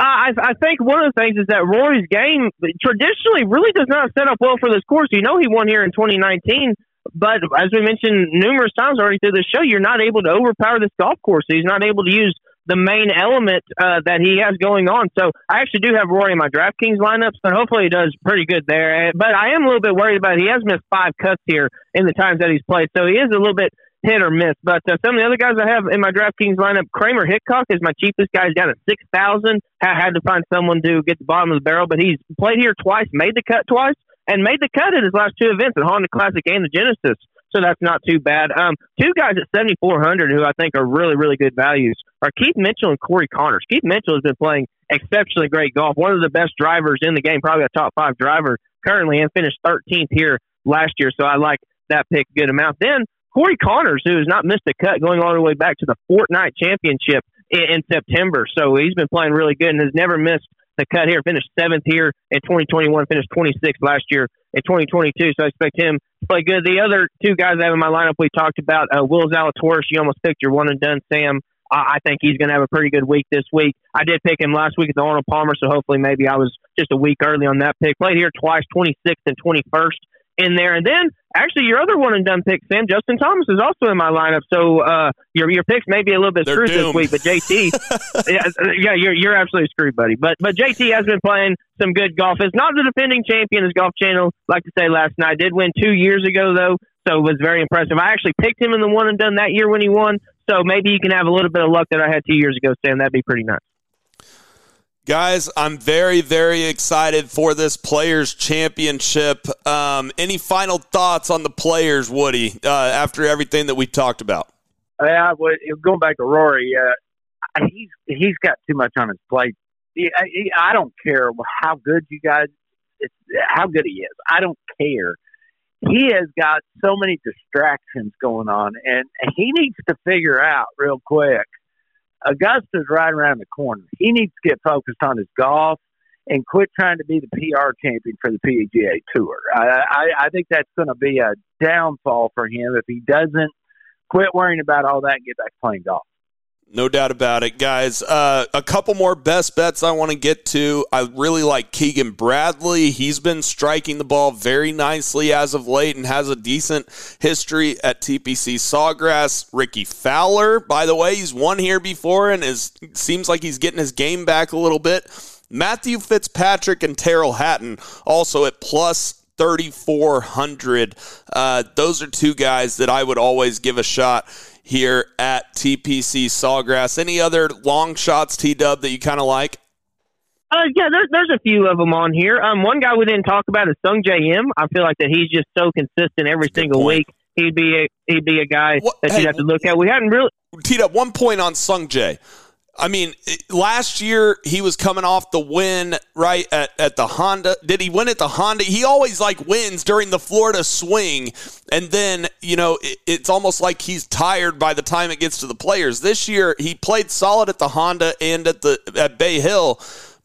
I, I think one of the things is that Rory's game traditionally really does not set up well for this course. You know, he won here in 2019, but as we mentioned numerous times already through the show, you're not able to overpower this golf course. He's not able to use the main element uh, that he has going on. So I actually do have Rory in my DraftKings lineups, but hopefully he does pretty good there. But I am a little bit worried about it. he has missed five cuts here in the times that he's played, so he is a little bit hit or miss. But uh, some of the other guys I have in my DraftKings lineup, Kramer Hickok is my cheapest guy. He's down at six thousand. I had to find someone to get the bottom of the barrel, but he's played here twice, made the cut twice, and made the cut at his last two events, the Honda Classic and the Genesis so that's not too bad. Um, two guys at 7,400 who I think are really, really good values are Keith Mitchell and Corey Conners. Keith Mitchell has been playing exceptionally great golf, one of the best drivers in the game, probably a top five driver currently, and finished 13th here last year. So I like that pick a good amount. Then Corey Conners, who has not missed a cut going all the way back to the Fortinet Championship in, in September. So he's been playing really good and has never missed the cut here. Finished seventh here in 2021. Finished 26th last year in 2022. So I expect him to play good. The other two guys I have in my lineup we talked about, uh, Will Zalatoris. You almost picked your one and done, Sam. I, I think he's going to have a pretty good week this week. I did pick him last week at the Arnold Palmer, so hopefully maybe I was just a week early on that pick. Played here twice, 26th and 21st in there. And then actually your other one and done pick, Sam, Justin Thomas is also in my lineup. So uh, your your picks may be a little bit They're screwed doomed. this week, but JT, *laughs* yeah, yeah, you're you're absolutely screwed, buddy. But but JT has been playing some good golf. It's not the defending champion, as Golf Channel like to say last night. Did win two years ago though, so it was very impressive. I actually picked him in the one and done that year when he won. So maybe you can have a little bit of luck that I had two years ago, Sam. That'd be pretty nice. Guys, I'm very, very excited for this Players Championship. Um, any final thoughts on the players, Woody, uh, after everything that we talked about? Yeah, going back to Rory, uh, he's he's got too much on his plate. He, I, he, I don't care how good you guys, how good he is. I don't care. He has got so many distractions going on, and he needs to figure out real quick. Augusta's right around the corner. He needs to get focused on his golf and quit trying to be the PR champion for the PGA Tour. I, I, I think that's going to be a downfall for him if he doesn't quit worrying about all that and get back playing golf. No doubt about it, guys. Uh, a couple more best bets I want to get to. I really like Keegan Bradley. He's been striking the ball very nicely as of late and has a decent history at TPC Sawgrass. Rickie Fowler, by the way, he's won here before and is seems like he's getting his game back a little bit. Matthew Fitzpatrick and Tyrrell Hatton also at plus 3,400. Uh, those are two guys that I would always give a shot here at TPC Sawgrass. Any other long shots, T Dub, that you kind of like? Uh, yeah, there's there's a few of them on here. Um, one guy we didn't talk about is Sung J M. I feel like that he's just so consistent every That's single week. He'd be a he'd be a guy What- that hey, you'd have to look at. We hadn't really. T Dub, one point on Sungjae. I mean, last year he was coming off the win right at, at the Honda. Did he win at the Honda? He always like wins during the Florida swing, and then you know it, it's almost like he's tired by the time it gets to the players. This year he played solid at the Honda and at the at Bay Hill,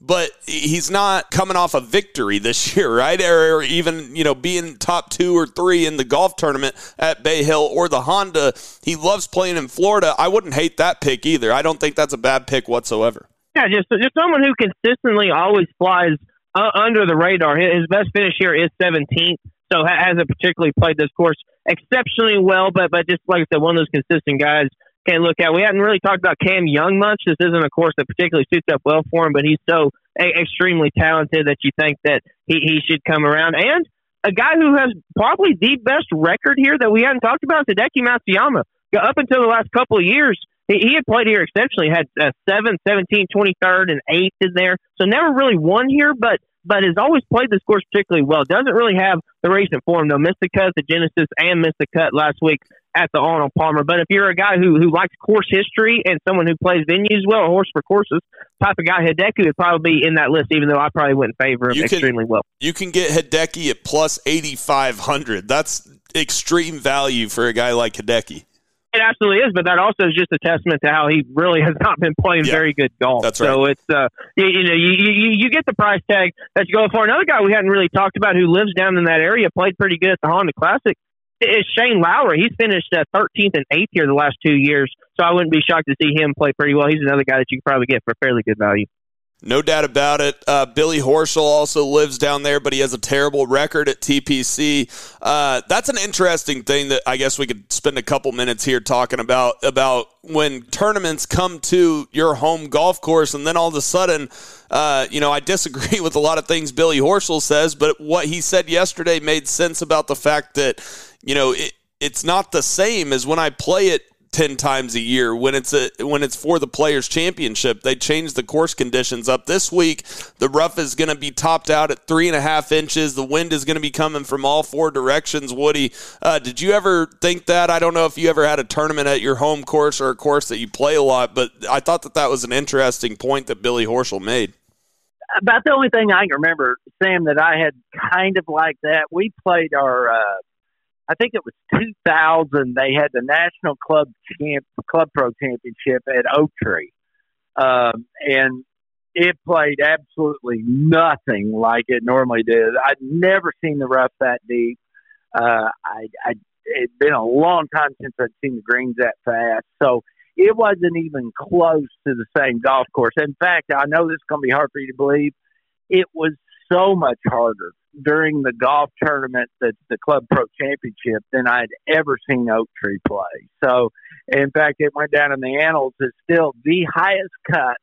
but he's not coming off a victory this *laughs* year, right? Or even you know being top two or three in the golf tournament at Bay Hill or the Honda. He loves playing in Florida. I wouldn't hate that pick either. I don't think that's a bad pick whatsoever. Yeah, just just someone who consistently always flies uh, under the radar. His best finish here is 17th, so ha- hasn't particularly played this course exceptionally well. But but just like I said, one of those consistent guys can look at. We hadn't really talked about Cam Young much. This isn't a course that particularly suits up well for him, but he's so a- extremely talented that you think that he, he should come around. And a guy who has probably the best record here that we hadn't talked about is Hideki Matsuyama. Up until the last couple of years, he, he had played here exceptionally, had uh, 7th, 17th, 23rd, and 8th in there. So never really won here, but but has always played this course particularly well. Doesn't really have the recent form, though. Missed the cut the Genesis and missed the cut last week at the Arnold Palmer. But if you're a guy who, who likes course history and someone who plays venues well, a horse for courses type of guy, Hideki would probably be in that list, even though I probably wouldn't favor him You can- extremely well. You can get Hideki at plus 8,500. That's extreme value for a guy like Hideki. It absolutely is, but that also is just a testament to how he really has not been playing Yeah. very good golf. That's right. So it's uh, you, you know, you, you you get the price tag that you go for. Another guy we hadn't really talked about who lives down in that area, played pretty good at the Honda Classic, is Shane Lowry. He's finished uh, 13th and 8th here the last two years, so I wouldn't be shocked to see him play pretty well. He's another guy that you could probably get for fairly good value. No doubt about it. Uh, Billy Horschel also lives down there, but he has a terrible record at TPC. Uh, that's an interesting thing that I guess we could spend a couple minutes here talking about about when tournaments come to your home golf course, and then all of a sudden, uh, you know, I disagree *laughs* with a lot of things Billy Horschel says, but what he said yesterday made sense about the fact that you know it, it's not the same as when I play it 10 times a year. When it's a when it's for the players championship they change the course conditions. Up this week the rough is going to be topped out at three and a half inches. The wind is going to be coming from all four directions woody. Uh, did you ever think that? I don't know if you ever had a tournament at your home course or a course that you play a lot but i thought that that was an interesting point that billy horschel made. About the only thing I can remember, Sam, that I had kind of like that. We played our, uh, I think it was 2000. They had the National Club Champ, Club Pro Championship at Oak Tree, um, and it played absolutely nothing like it normally did. I'd never seen the rough that deep. Uh, I, I it'd been a long time since I'd seen the greens that fast, so it wasn't even close to the same golf course. In fact, I know this is going to be hard for you to believe. It was so much harder during the golf tournament that's the Club Pro Championship than I'd ever seen Oak Tree play. So, in fact, it went down in the annals as still the highest cut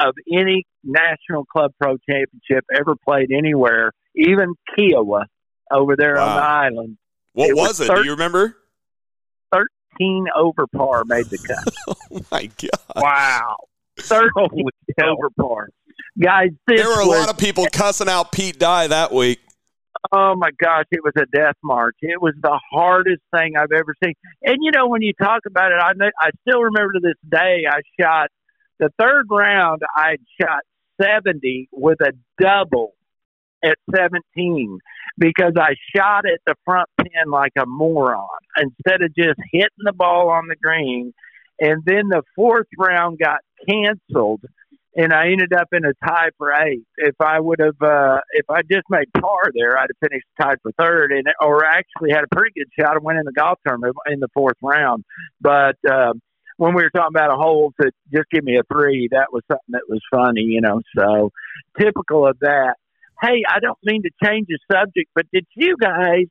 of any National Club Pro Championship ever played anywhere, even Kiawah over there Wow. on the island. What It was, was it? Do you remember? 13 over par made the cut. *laughs* Oh my god! Wow. 13 over par. Guys, this There were a was, lot of people cussing out Pete Dye that week. Oh my gosh, it was a death march. It was the hardest thing I've ever seen. And you know, when you talk about it, I know, I still remember to this day. I shot the third round. I shot seventy with a double at seventeen because I shot at the front pin like a moron instead of just hitting the ball on the green. And then the fourth round got canceled and I ended up in a tie for eighth. If I would have, uh, if I just made par there, I'd have finished tied for third, and or actually had a pretty good shot of winning the golf tournament in the fourth round. But uh, when we were talking about a hole to just give me a three, that was something that was funny, you know. So typical of that. Hey, I don't mean to change the subject, but did you guys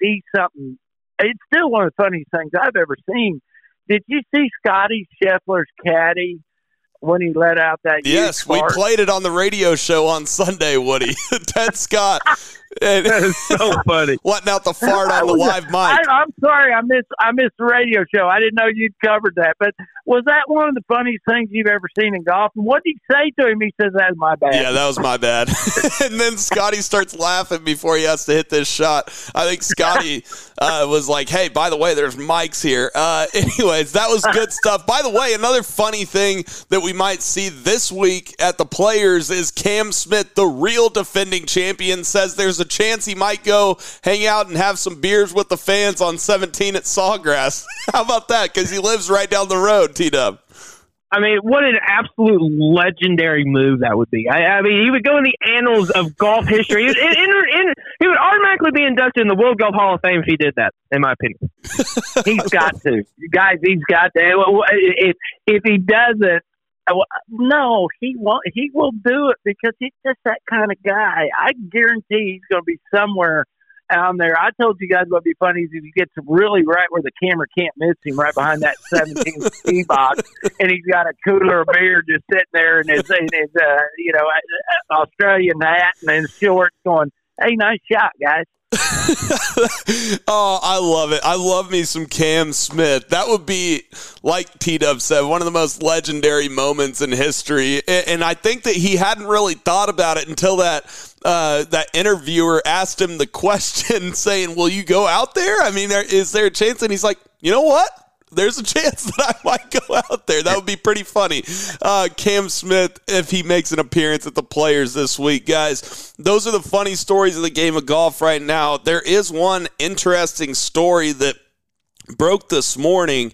see something? It's still one of the funniest things I've ever seen. Did you see Scotty Scheffler's caddy when he let out that? Yes, we played it on the radio show on Sunday, Woody. *laughs* Ted Scott. And so *laughs* funny. letting out the fart on *laughs* the live mic. I, I'm sorry, I missed I missed the radio show. I didn't know you'd covered that. But was that one of the funniest things you've ever seen in golf? And what did he say to him? He says, "That's my bad." Yeah, that was my bad. *laughs* and then Scotty starts laughing before he has to hit this shot. I think Scotty uh, was like, "Hey, by the way, there's mics here." Uh, anyways, that was good stuff. By the way, another funny thing that we might see this week at the Players is Cam Smith, the real defending champion, says there's a chance he might go hang out and have some beers with the fans on 17 at Sawgrass. *laughs* How about that? Because he lives right down the road, T Dub. I mean, what an absolute legendary move that would be. I, I mean, he would go in the annals of golf history. He would, in, in, he would automatically be inducted in the World Golf Hall of Fame if he did that, in my opinion. *laughs* he's got to, guys. He's got to. If if he doesn't, no, he won't. He will do it because he's just that kind of guy. I guarantee he's going to be somewhere out there. I told you guys what'd be funny is if he gets really right where the camera can't miss him, right behind that 17 *laughs* tee box, and he's got a cooler of beer just sitting there in his, in his uh, you know, Australian hat and his shorts, going, "Hey, nice shot, guys." *laughs* oh, I love it. I love me some Cam Smith. That would be, like T Dub said, one of the most legendary moments in history. And I think that he hadn't really thought about it until that uh, that interviewer asked him the *laughs* question, saying, "Will you go out there? I mean, is there a chance?" And he's like, "You know what?" There's a chance *laughs* that I might go out there. That would be pretty funny. Uh, Cam Smith, if he makes an appearance at the Players this week, guys. Those are the funny stories of the game of golf right now. There is one interesting story that broke this morning.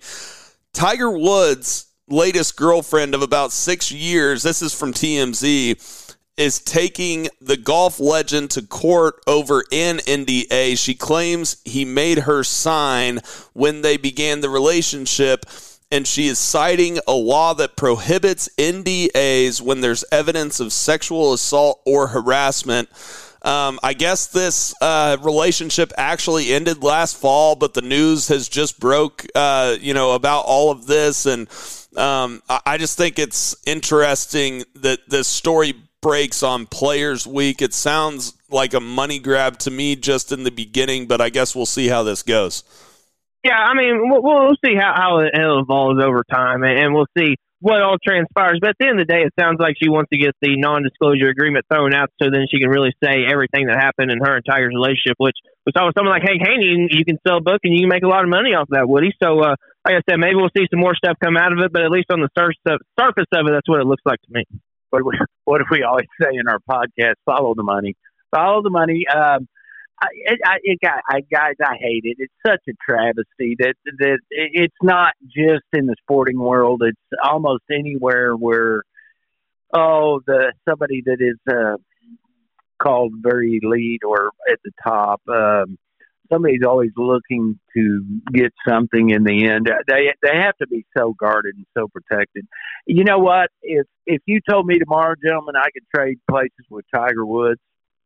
Tiger Woods' latest girlfriend of about six years, this is from TMZ, is taking the golf legend to court over an NDA. She claims he made her sign when they began the relationship. And she is citing a law that prohibits NDAs when there's evidence of sexual assault or harassment. Um, I guess this uh, relationship actually ended last fall, but the news has just broke, uh, you know, about all of this, and um, I, I just think it's interesting that this story breaks on Players Week. It sounds like a money grab to me just in the beginning, but I guess we'll see how this goes. Yeah, I mean, we'll, we'll see how, how it evolves over time, and, and we'll see what all transpires. But at the end of the day, it sounds like she wants to get the non-disclosure agreement thrown out, so then she can really say everything that happened in her and Tiger's relationship. Which we saw with someone like Hank Haney, you can sell a book and you can make a lot of money off that, Woody. So, uh, like I said, maybe we'll see some more stuff come out of it, but at least on the surface of it, that's what it looks like to me. What we, *laughs* what do we always say in our podcast? Follow the money. Follow the money. Um, I, I, it got, I, guys, I hate it. It's such a travesty that that it's not just in the sporting world. It's almost anywhere where, oh, the somebody that is uh, called very elite or at the top. Um, somebody's always looking to get something in the end. They they have to be so guarded and so protected. You know what? If if you told me tomorrow, gentlemen, I could trade places with Tiger Woods,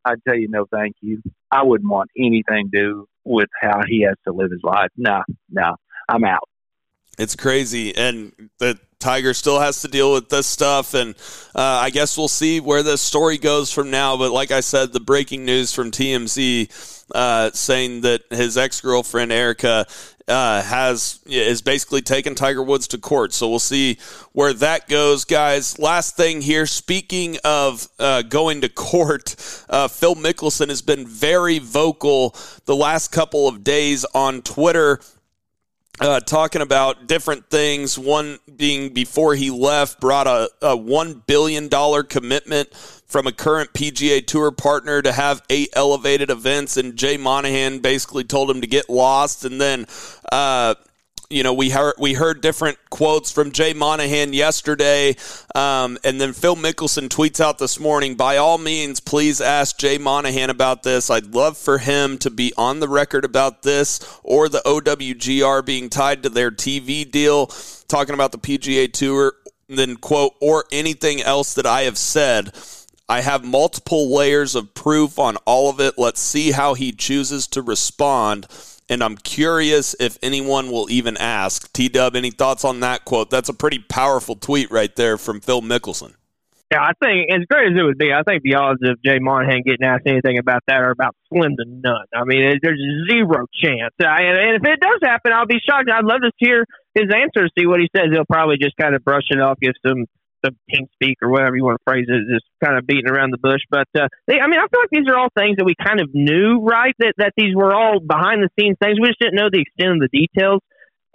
I'd tell you no, thank you. I wouldn't want anything to do with how he has to live his life. No, no, I'm out. It's crazy, and the Tiger still has to deal with this stuff, and uh, I guess we'll see where the story goes from now. But like I said, the breaking news from TMZ uh, saying that his ex girlfriend Erica uh, has is basically taken Tiger Woods to court. So we'll see where that goes, guys. Last thing here. Speaking of uh, going to court, uh, Phil Mickelson has been very vocal the last couple of days on Twitter uh, talking about different things. One being before he left, brought a, a $1 billion commitment from a current PGA Tour partner to have eight elevated events, and Jay Monahan basically told him to get lost. And then uh, you know, we heard we heard different quotes from Jay Monahan yesterday, um, and then Phil Mickelson tweets out this morning. By all means, please ask Jay Monahan about this. I'd love for him to be on the record about this or the OWGR being tied to their TV deal, talking about the PGA Tour. Then quote or anything else that I have said. I have multiple layers of proof on all of it. Let's see how he chooses to respond and I'm curious if anyone will even ask. T Dub, any thoughts on that quote? That's a pretty powerful tweet right there from Phil Mickelson. Yeah, I think as great as it would be, I think the odds of Jay Monahan getting asked anything about that are about slim to none. I mean, there's zero chance. I, and if it does happen, I'll be shocked. I'd love to hear his answer, see what he says. He'll probably just kind of brush it off, give some the team speak or whatever you want to phrase it, just kind of beating around the bush. But uh, they, I mean, I feel like these are all things that we kind of knew, right? That that these were all behind the scenes things. We just didn't know the extent of the details.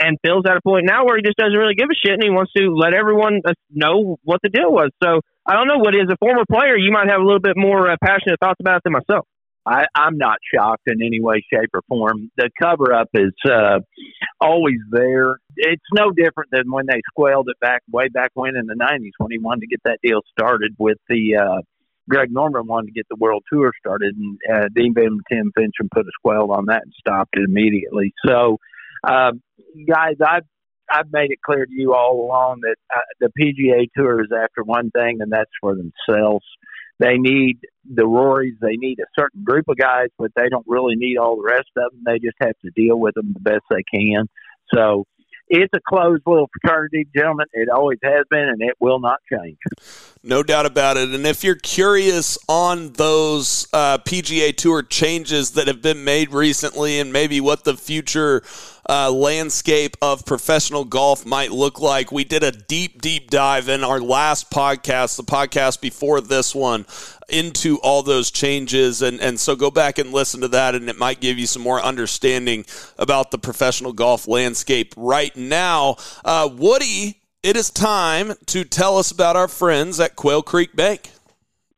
And Phil's at a point now where he just doesn't really give a shit, and he wants to let everyone uh, know what the deal was. So I don't know what is a former player. You might have a little bit more uh, passionate thoughts about it than myself. I, I'm not shocked in any way, shape, or form. The cover up is uh, always there. It's no different than when they squealed it back way back when in the '90s when he wanted to get that deal started with the. Uh, Greg Norman wanted to get the world tour started, and uh, Dean and Tim Finchem put a squeal on that and stopped it immediately. So, uh, guys, I've I've made it clear to you all along that uh, the PGA Tour is after one thing, and that's for themselves. They need the Rorys. They need a certain group of guys, but they don't really need all the rest of them. They just have to deal with them the best they can. So it's a closed little fraternity, gentlemen. It always has been, and it will not change. No doubt about it. And if you're curious on those uh, PGA Tour changes that have been made recently and maybe what the future uh, landscape of professional golf might look like, we did a deep, deep dive in our last podcast, the podcast before this one, into all those changes. And, and so go back and listen to that, and it might give you some more understanding about the professional golf landscape right now. Uh, Woody it is time to tell us about our friends at Quail Creek Bank.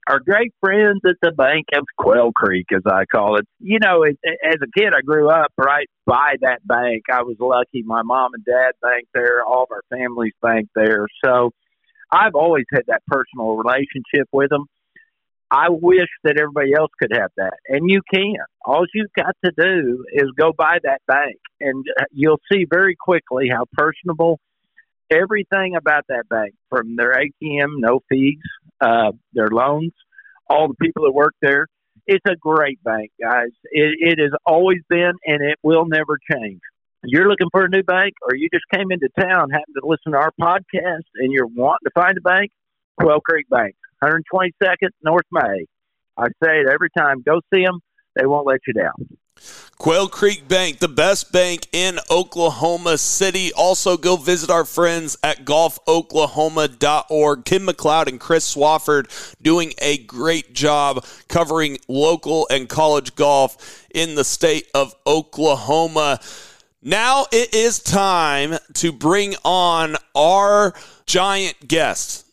Our great friends at the bank of Quail Creek, as I call it. You know, as a kid, I grew up right by that bank. I was lucky. My mom and dad banked there. All of our families banked there. So I've always had that personal relationship with them. I wish that everybody else could have that, and you can. All you've got to do is go by that bank, and you'll see very quickly how personable everything about that bank from their ATM, no fees, uh, their loans, all the people that work there. It's a great bank, guys. It, it has always been, and it will never change. You're looking for a new bank, or you just came into town, happened to listen to our podcast, and you're wanting to find a bank. Quail Creek Bank, 122nd North May. I say it every time. Go see them. They won't let you down. Quail Creek Bank, the best bank in Oklahoma City. Also, go visit our friends at golfoklahoma.org. Kim McLeod and Chris Swafford doing a great job covering local and college golf in the state of Oklahoma. Now it is time to bring on our giant guest,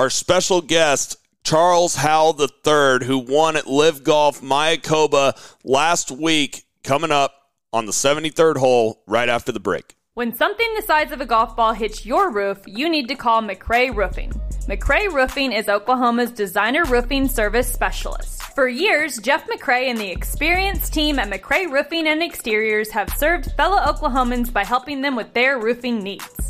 our special guest, Charles Howell III, who won at LIV Golf Mayakoba last week, coming up on the 73rd hole right after the break. When something the size of a golf ball hits your roof, you need to call McRae Roofing. McRae Roofing is Oklahoma's designer roofing service specialist. For years, Jeff McRae and the experienced team at McRae Roofing and Exteriors have served fellow Oklahomans by helping them with their roofing needs.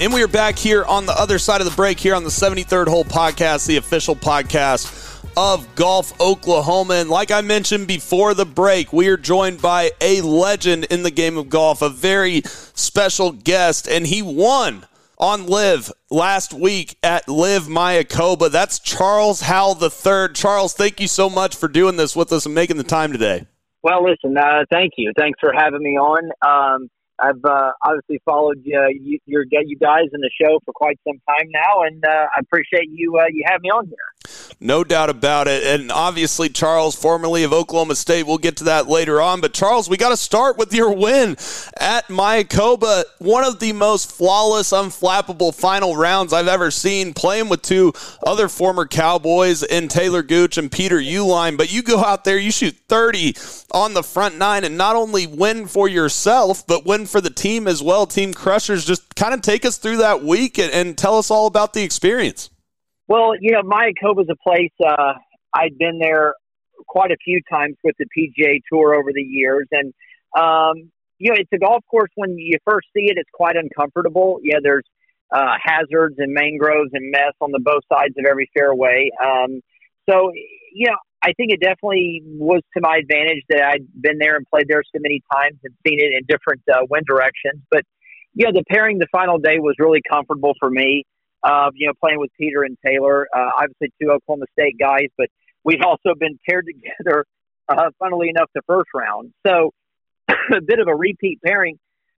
And we are back here on the other side of the break here on the 73rd Hole Podcast, the official podcast of Golf Oklahoma. And like I mentioned before the break, we are joined by a legend in the game of golf, a very special guest, and he won on LIV last week at LIV Mayakoba. That's Charles Howell III. Charles, thank you so much for doing this with us and making the time today. Well, listen, uh, thank you. Thanks for having me on. Um, I've uh, obviously followed uh, you, your you guys in the show for quite some time now, and uh, I appreciate you uh, you have me on here. No doubt about it, and obviously Charles, formerly of Oklahoma State, we'll get to that later on. But Charles, we got to start with your win at Mayakoba, one of the most flawless, unflappable final rounds I've ever seen. Playing with two other former Cowboys in Taylor Gooch and Peter Uihlein, but you go out there, you shoot thirty on the front nine, and not only win for yourself, but win for the team as well. Team Crushers, just kind of take us through that week and, and tell us all about the experience. Well, you know, Mayakoba is a place uh, I'd been there quite a few times with the PGA Tour over the years, and um, you know, it's a golf course. When you first see it, it's quite uncomfortable. Yeah, there's uh, hazards and mangroves and mess on the both sides of every fairway. Um, so, you know, I think it definitely was to my advantage that I'd been there and played there so many times and seen it in different uh, wind directions. But know, the pairing the final day was really comfortable for me. Uh, you know, playing with Peter and Taylor, uh, obviously two Oklahoma State guys, but we've also been paired together. Uh, funnily enough, the first round, so *coughs* a bit of a repeat pairing,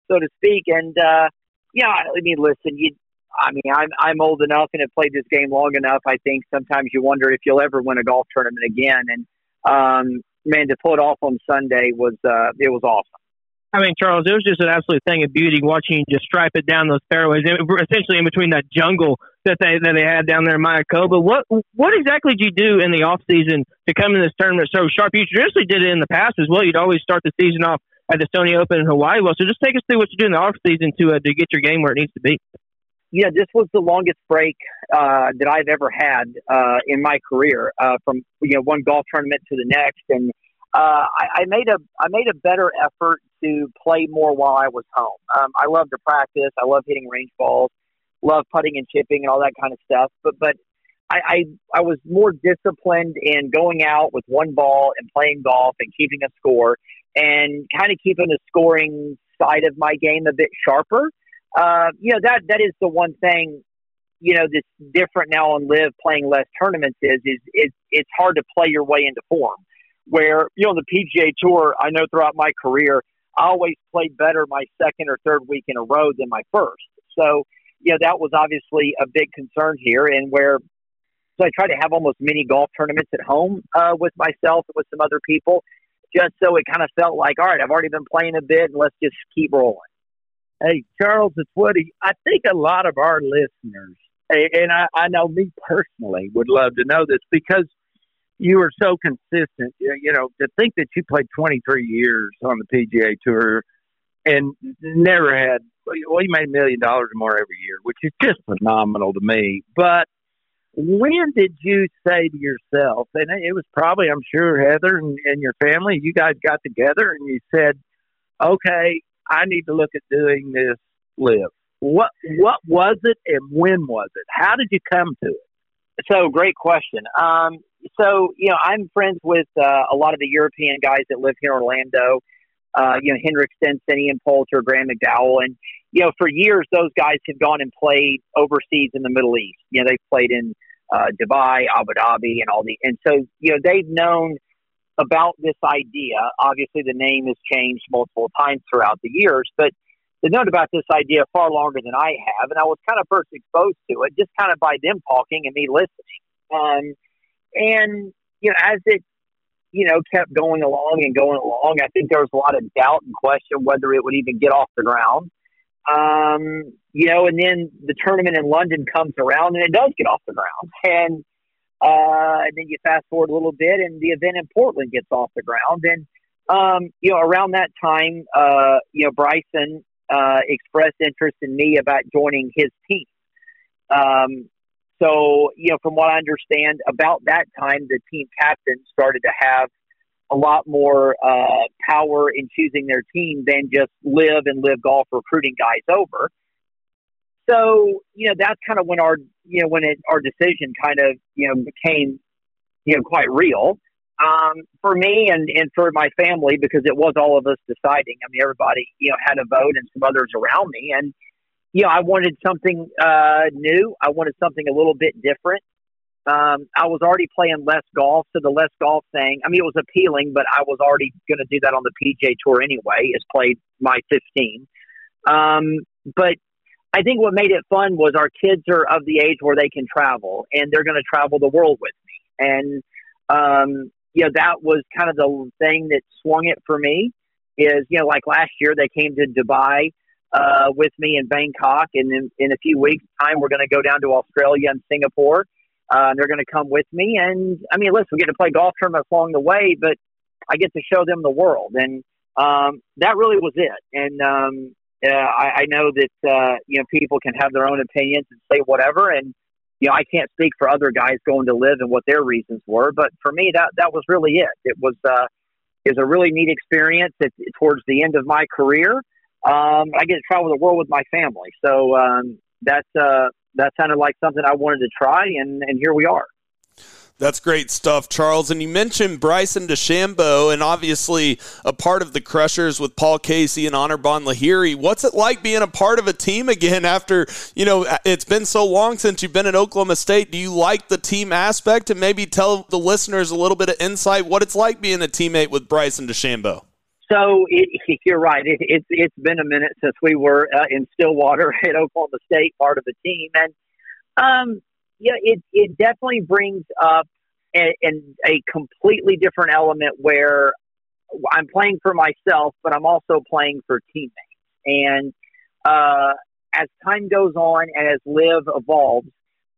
so to speak. And uh, yeah, I mean, listen, you I mean, I'm I'm old enough and have played this game long enough. I think sometimes you wonder if you'll ever win a golf tournament again. And um, man, to pull it off on Sunday was uh, it was awesome. I mean, Charles, it was just an absolute thing of beauty watching you just stripe it down those fairways, essentially in between that jungle that they that they had down there in Mayakoba. What what exactly did you do in the off season to come in this tournament so sharp? You traditionally did it in the past as well. You'd always start the season off at the Sony Open in Hawaii. Well, so just take us through what you do in the off season to uh, to get your game where it needs to be yeah, this was the longest break uh, that I've ever had uh, in my career, uh, from you know one golf tournament to the next, and uh, I, I made a I made a better effort to play more while I was home. Um, I love to practice. I love hitting range balls, love putting and chipping and all that kind of stuff. But but I, I I was more disciplined in going out with one ball and playing golf and keeping a score and kind of keeping the scoring side of my game a bit sharper uh, you know that that is the one thing you know that's different now on LIV playing less tournaments is is is it's hard to play your way into form. Where you know on the PGA Tour, I know throughout my career, I always played better my second or third week in a row than my first. So you know that was obviously a big concern here, and where so I try to have almost mini golf tournaments at home uh, with myself and with some other people, just so it kind of felt like, all right, I've already been playing a bit, and let's just keep rolling. Hey, Charles, it's Woody. I think a lot of our listeners, and I, I know me personally, would love to know this because you are so consistent. You know, to think that you played 23 years on the PGA Tour and never had, well, you made a million dollars or more every year, which is just phenomenal to me. But when did you say to yourself, and it was probably, I'm sure, Heather and, and your family, you guys got together and you said, okay, I need to look at doing this LIV. What what was it and when was it? How did you come to it? So great question. Um, so you know, I'm friends with uh, a lot of the European guys that live here in Orlando. Uh, you know, Henrik Stenson, Ian Poulter, Graham McDowell, and you know, for years those guys have gone and played overseas in the Middle East. You know, they've played in uh, Dubai, Abu Dhabi, and all the, and so you know, they've known about this idea. Obviously, the name has changed multiple times throughout the years, but they've known about this idea far longer than I have, and I was kind of first exposed to it just kind of by them talking and me listening. Um, and you know, as it you know kept going along and going along, I think there was a lot of doubt and question whether it would even get off the ground. Um, you know, and then the tournament in London comes around and it does get off the ground, and uh, and then you fast forward a little bit, and the event in Portland gets off the ground, and um, you know, around that time, uh, you know, Bryson uh, expressed interest in me about joining his team. Um, so, you know, from what I understand, about that time, the team captain started to have a lot more uh, power in choosing their team than just LIV and LIV golf recruiting guys over. So, you know, that's kind of when our, you know, when it, our decision kind of, you know, became, you know, quite real um, for me and, and for my family because it was all of us deciding. I mean, everybody, you know, had a vote and some others around me. And, you know, I wanted something uh, new. I wanted something a little bit different. Um, I was already playing less golf, so the less golf thing, I mean, it was appealing, but I was already going to do that on the PGA Tour anyway, as played my 15. Um, but I think what made it fun was our kids are of the age where they can travel, and they're going to travel the world with me. And um, you know, that was kind of the thing that swung it for me is, you know, like last year they came to Dubai uh, with me in Bangkok. And in, in a few weeks' time, we're going to go down to Australia and Singapore. Uh, they're going to come with me. And I mean, listen, we get to play golf tournaments along the way, but I get to show them the world. And um, that really was it. And um, I, I know that, uh, you know, people can have their own opinions and say whatever. And, you know, I can't speak for other guys going to LIV and what their reasons were, but for me, that that was really it. It was uh, was a really neat experience. It, towards the end of my career, um, I get to travel the world with my family, so um, that uh, that sounded like something I wanted to try, and and here we are. That's great stuff, Charles. And you mentioned Bryson DeChambeau, and obviously a part of the Crushers with Paul Casey and Anirban Lahiri. What's it like being a part of a team again after, you know, it's been so long since you've been at Oklahoma State? Do you like the team aspect? And maybe tell the listeners a little bit of insight what it's like being a teammate with Bryson DeChambeau. So it, *laughs* you're right. It, it, it's been a minute since we were uh, in Stillwater *laughs* at Oklahoma State, part of the team, and um, yeah, it it definitely brings up a, a completely different element where I'm playing for myself, but I'm also playing for teammates. And uh, as time goes on and as LIV evolves,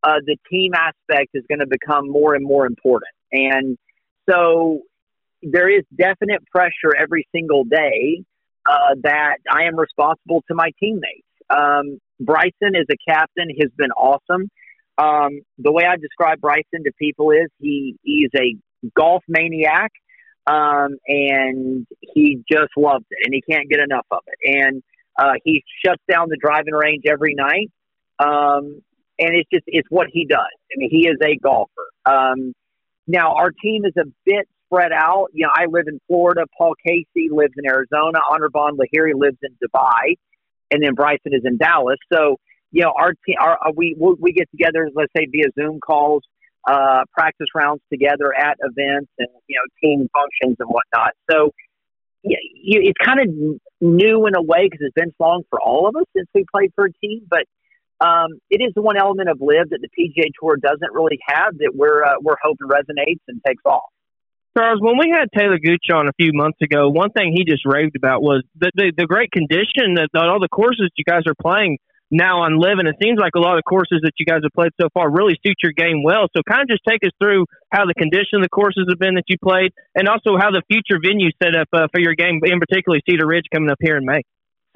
uh, the team aspect is going to become more and more important. And so there is definite pressure every single day uh, that I am responsible to my teammates. Um, Bryson is a captain, has been awesome. Um, the way I describe Bryson to people is he he's a golf maniac, um, and he just loves it, and he can't get enough of it. And uh, he shuts down the driving range every night, um, and it's just it's what he does. I mean, he is a golfer. Um, now our team is a bit spread out. You know, I live in Florida. Paul Casey lives in Arizona. Anirban Lahiri lives in Dubai, and then Bryson is in Dallas. So you know, our team, our, uh, we we get together, let's say via Zoom calls, uh, practice rounds together at events, and you know, team functions and whatnot. So yeah, you, it's kind of new in a way because it's been long for all of us since we played for a team, but. Um, it is the one element of LIV that the PGA Tour doesn't really have that we're uh, we're hoping resonates and takes off. Charles, when we had Taylor Gooch on a few months ago, one thing he just raved about was the the, the great condition that all the courses you guys are playing now on living. It seems like a lot of courses that you guys have played so far really suit your game well. So kind of just take us through how the condition of the courses have been that you played, and also how the future venue set up uh, for your game, in particular Cedar Ridge coming up here in May.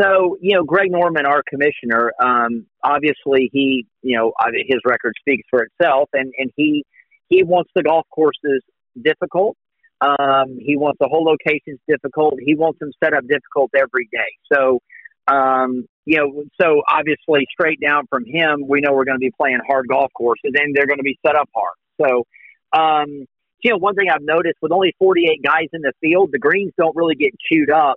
So, you know, Greg Norman, our commissioner, um, obviously he, you know, his record speaks for itself, and and he he wants the golf courses difficult. Um, he wants the whole locations difficult. He wants them set up difficult every day. So, um, you know, so obviously straight down from him, we know we're going to be playing hard golf courses, and they're going to be set up hard. So, um, you know, one thing I've noticed with only 48 guys in the field, the greens don't really get chewed up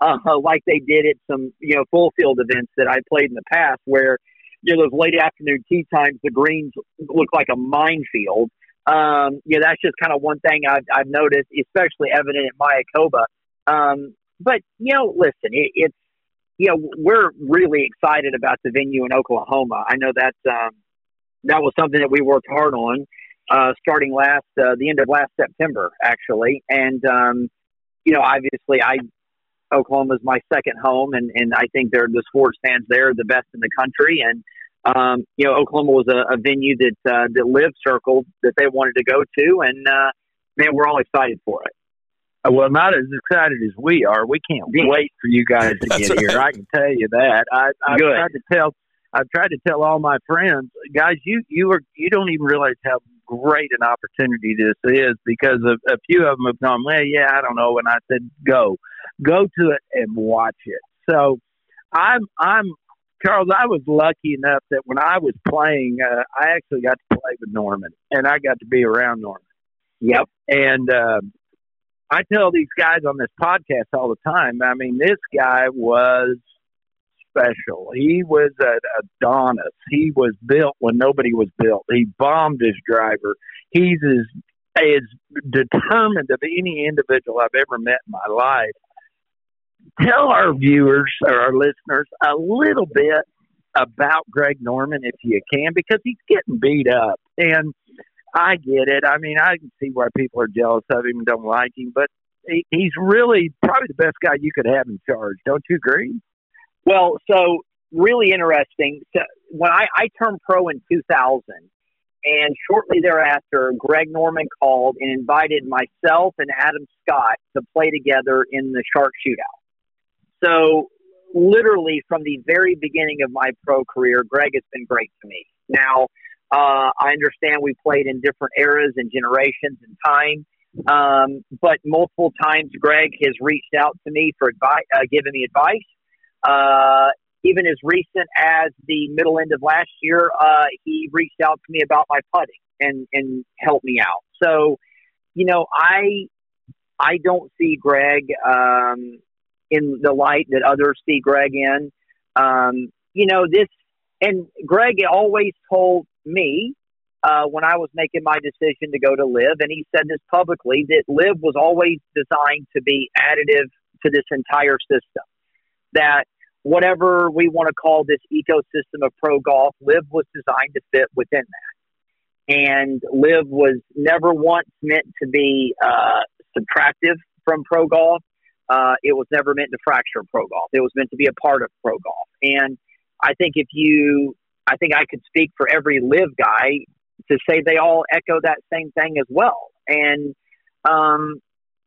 uh, *laughs* like they did at some, you know, full field events that I played in the past where, you know, those late afternoon tee times, the greens look like a minefield. Um, you know, that's just kind of one thing I've, I've noticed, especially evident at Mayakoba. Um, but, you know, listen, it, it's, know, we're really excited about the venue in Oklahoma. I know that um, that was something that we worked hard on uh, starting last uh, the end of last September, actually. And um, you know, obviously, I Oklahoma is my second home, and and I think they're the sports fans there are the best in the country. And um, you know, Oklahoma was a, a venue that uh, that LIV circled that they wanted to go to, and uh, man, we're all excited for it. Well, not as excited as we are. We can't wait for you guys to get right. here. I can tell you that. I, i've tried to tell. I've tried to tell all my friends, guys, you you are you don't even realize how great an opportunity this is because a, a few of them have gone, well, yeah, I don't know. And I said, go, go to it and watch it. So I'm, I'm, Charles, I was lucky enough that when I was playing, uh, I actually got to play with Norman and I got to be around Norman. Yep. And, uh, I tell these guys on this podcast all the time. I mean, this guy was special. He was an Adonis. He was built when nobody was built. He bombed his driver. He's as as determined of any individual I've ever met in my life. Tell our viewers or our listeners a little bit about Greg Norman if you can, because he's getting beat up. And I get it. I mean, I can see why people are jealous of him and don't like him, but he, he's really probably the best guy you could have in charge. Don't you agree? Well, so really interesting. So when I, I turned pro in 2000, and shortly thereafter, Greg Norman called and invited myself and Adam Scott to play together in the Shark Shootout. So, literally from the very beginning of my pro career, Greg has been great to me. Now, uh, I understand we played in different eras and generations and time, um, but multiple times Greg has reached out to me for advice, uh, giving me advice. Uh, even as recent as the middle end of last year, uh, he reached out to me about my putting and and helped me out. So, you know, I I don't see Greg um, in the light that others see Greg in. Um, you know, this and Greg always told me uh, when I was making my decision to go to LIV, and he said this publicly that LIV was always designed to be additive to this entire system. That whatever we want to call this ecosystem of pro golf, LIV was designed to fit within that. And LIV was never once meant to be uh, subtractive from pro golf. Uh, it was never meant to fracture pro golf. It was meant to be a part of pro golf. And I think if you, I think I could speak for every LIV guy to say they all echo that same thing as well. And, um,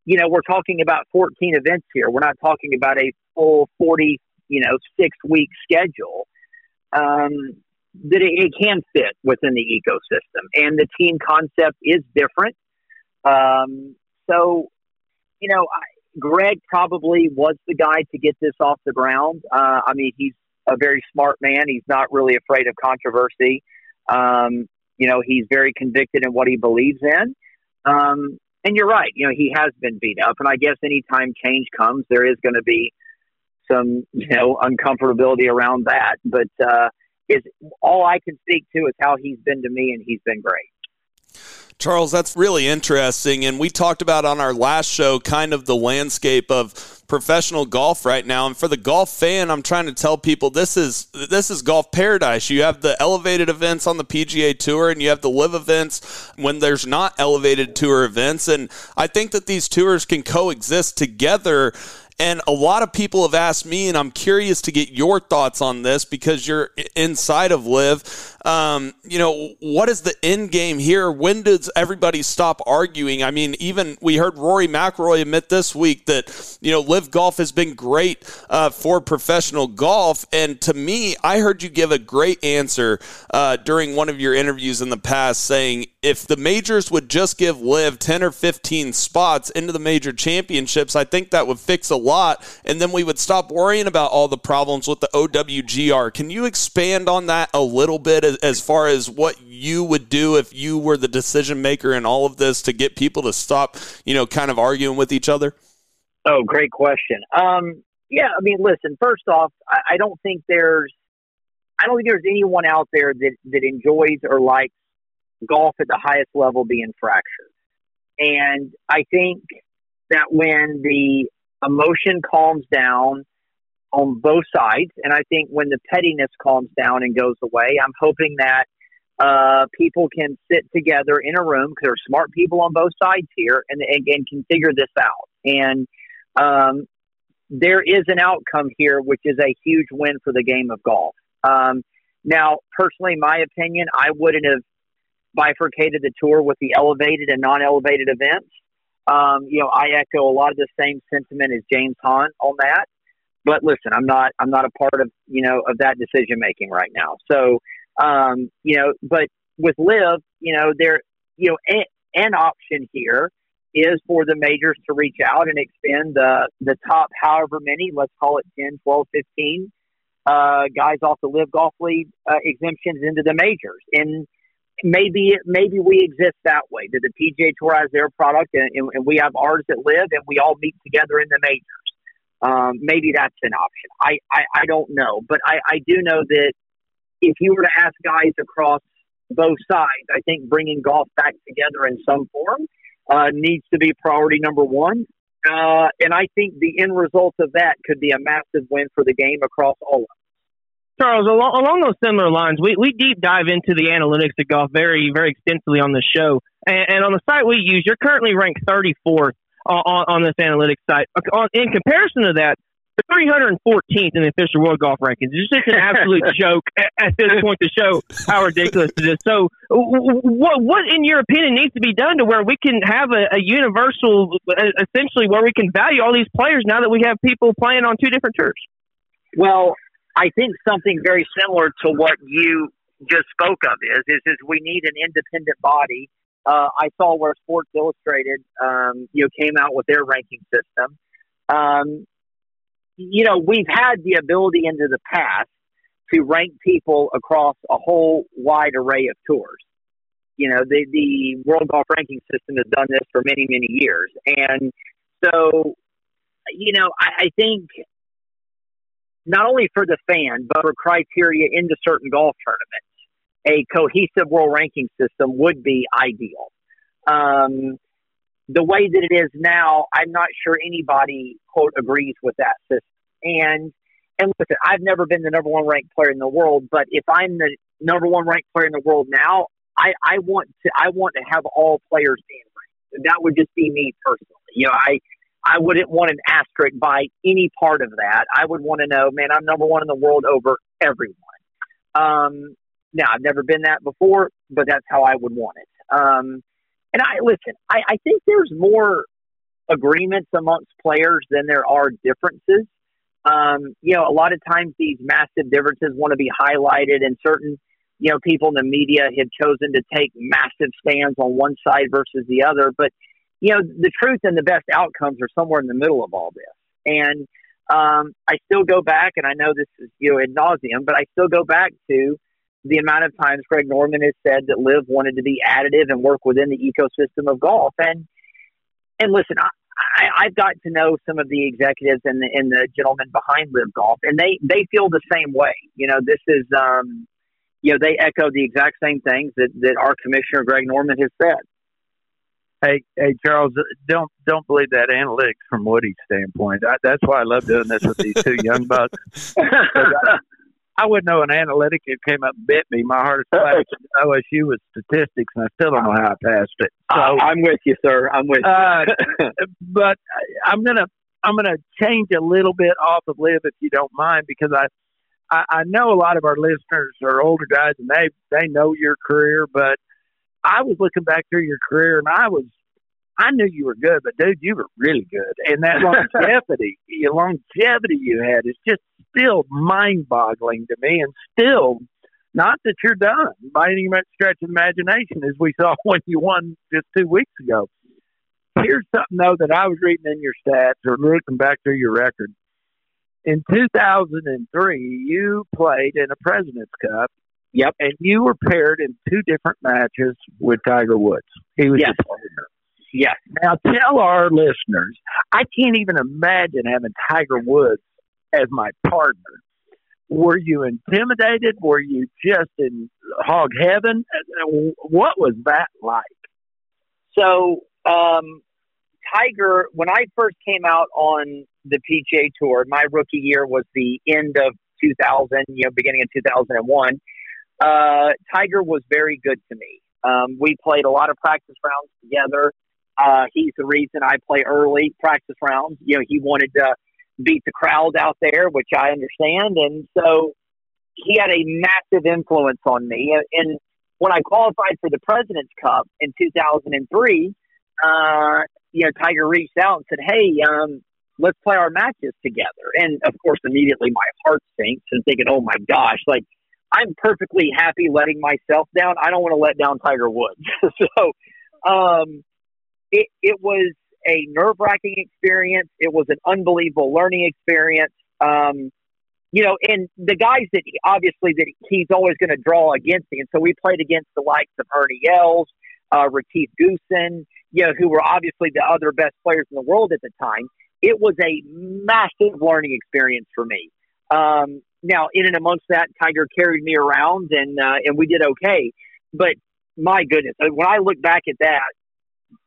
you know, we're talking about 14 events here. We're not talking about a full 40, you know six week schedule um, that it, it, can fit within the ecosystem and the team concept is different um, so you know I, greg probably was the guy to get this off the ground uh, i mean he's a very smart man. He's not really afraid of controversy. Um, you know he's very convicted in what he believes in. Um, and you're right. You know he has been beat up. And i guess anytime change comes there is going to be some you know uncomfortability around that. But uh, is all I can speak to is how he's been to me, and he's been great. Charles, that's really interesting. And we talked about on our last show kind of the landscape of professional golf right now. And for the golf fan, I'm trying to tell people this is this is golf paradise. You have the elevated events on the PGA Tour and you have the LIV events when there's not elevated tour events. And I think that these tours can coexist together And a lot of people have asked me, and I'm curious to get your thoughts on this because you're inside of LIV. Um, you know, what is the end game here? When does everybody stop arguing? I mean, even we heard Rory McIlroy admit this week that, you know, LIV golf has been great uh, for professional golf. And to me, I heard you give a great answer uh, during one of your interviews in the past saying if the majors would just give LIV 10 or 15 spots into the major championships, I think that would fix a lot. And then we would stop worrying about all the problems with the OWGR. Can you expand on that a little bit as, as far as what you would do if you were the decision maker in all of this to get people to stop, you know, kind of arguing with each other? Oh, great question. Um, yeah, I mean, listen, first off, I, I don't think there's I don't think there's anyone out there that, that enjoys or likes golf at the highest level being fractured. And I think that when the emotion calms down on both sides, and I think when the pettiness calms down and goes away, I'm hoping that uh, people can sit together in a room because there's smart people on both sides here and, and, and can figure this out. And um, there is an outcome here, which is a huge win for the game of golf. Um, now, personally, my opinion, I wouldn't have bifurcated the tour with the elevated and non-elevated events. Um, you know, I echo a lot of the same sentiment as James Hahn on that. But listen, I'm not I'm not a part of you know of that decision making right now. So um, you know, but with LIV, you know, there you know a, an option here is for the majors to reach out and expend the the top however many, let's call it 10, 12, 15 uh, guys off the LIV Golf League uh, exemptions into the majors. And maybe maybe we exist that way. That the PGA Tour has their product and, and, we have ours that LIV, and we all meet together in the majors. Um, maybe that's an option. I, I, I don't know, but I, I do know that if you were to ask guys across both sides, I think bringing golf back together in some form uh, needs to be priority number one. Uh, and I think the end result of that could be a massive win for the game across all of. Charles, along, along those similar lines, we, we deep dive into the analytics of golf very, very extensively on the show. And, and on the site we use, you're currently ranked 34th on, on, this analytics site. On, in comparison to that, 314th in the official world golf rankings. It's just an absolute *laughs* joke at this point to show how ridiculous it is. So, what, what in your opinion needs to be done to where we can have a, a universal, essentially, where we can value all these players now that we have people playing on two different tours? Well, I think something very similar to what you just spoke of is is, is we need an independent body. Uh, I saw where Sports Illustrated, um, you know, came out with their ranking system. Um, you know, we've had the ability into the past to rank people across a whole wide array of tours. You know, the the World Golf Ranking System has done this for many many years, and so, you know, I, I think not only for the fan, but for criteria into certain golf tournaments, a cohesive world ranking system would be ideal. Um, the way that it is now, I'm not sure anybody quote agrees with that system. And and listen, I've never been the number one ranked player in the world, but if I'm the number one ranked player in the world now, I, I want to I want to have all players being ranked. That would just be me personally. You know, I I wouldn't want an asterisk by any part of that. I would want to know, man, I'm number one in the world over everyone. Um, now, I've never been that before, but that's how I would want it. Um, and I listen. I, I think there's more agreements amongst players than there are differences. Um, you know, a lot of times these massive differences want to be highlighted, and certain you know people in the media have chosen to take massive stands on one side versus the other. But you know, the truth and the best outcomes are somewhere in the middle of all this. And um, I still go back, and I know this is you know ad nauseum, but I still go back to the amount of times Greg Norman has said that LIV wanted to be additive and work within the ecosystem of golf. And and listen, I, I, I've got to know some of the executives and the, and the gentlemen behind LIV Golf, and they they feel the same way. You know, this is um, you know they echo the exact same things that that our commissioner Greg Norman has said. Hey, hey, Charles, don't don't believe that analytics from Woody's standpoint. I, that's why I love doing this with these two young bucks. I, I wouldn't know an analytic it came up and bit me. My hardest class *laughs* at OSU was statistics, and I still don't know how I passed it. So, I'm with you, sir. I'm with you. uh, *laughs* but I'm gonna I'm going to change a little bit off of LIV if you don't mind, because I, I, I know a lot of our listeners are older guys and they they know your career, but I was looking back through your career and I was I knew you were good, but dude, you were really good. And that longevity, *laughs* the longevity you had is just still mind boggling to me and still not that you're done by any stretch of imagination, as we *laughs* saw when you won just two weeks ago. Here's something though that I was reading in your stats or looking back through your record. In 2003, you played in a President's Cup. Yep. And you were paired in two different matches with Tiger Woods. He was yes. your partner. Yes. Now tell our listeners, I can't even imagine having Tiger Woods as my partner. Were you intimidated? Were you just in hog heaven? What was that like? So, um, Tiger, when I first came out on the PGA Tour, my rookie year was the end of 2000, you know, beginning of 2001. Uh, Tiger was very good to me. Um, we played a lot of practice rounds together. Uh, he's the reason I play early practice rounds. You know, he wanted to beat the crowd out there, which I understand. And so he had a massive influence on me. And when I qualified for the President's Cup in 2003, uh, you know, Tiger reached out and said, Hey, um, let's play our matches together. And of course, immediately my heart sinks and thinking, Oh my gosh, like I'm perfectly happy letting myself down. I don't want to let down Tiger Woods. *laughs* so, um, it, it was a nerve wracking experience. It was an unbelievable learning experience. Um, you know, and the guys that he, obviously that he's always going to draw against. And so we played against the likes of Ernie Els, uh, Retief Goosen, you know, who were obviously the other best players in the world at the time. It was a massive learning experience for me. Um, now, in and amongst that, Tiger carried me around, and uh, and we did okay. But my goodness, when I look back at that,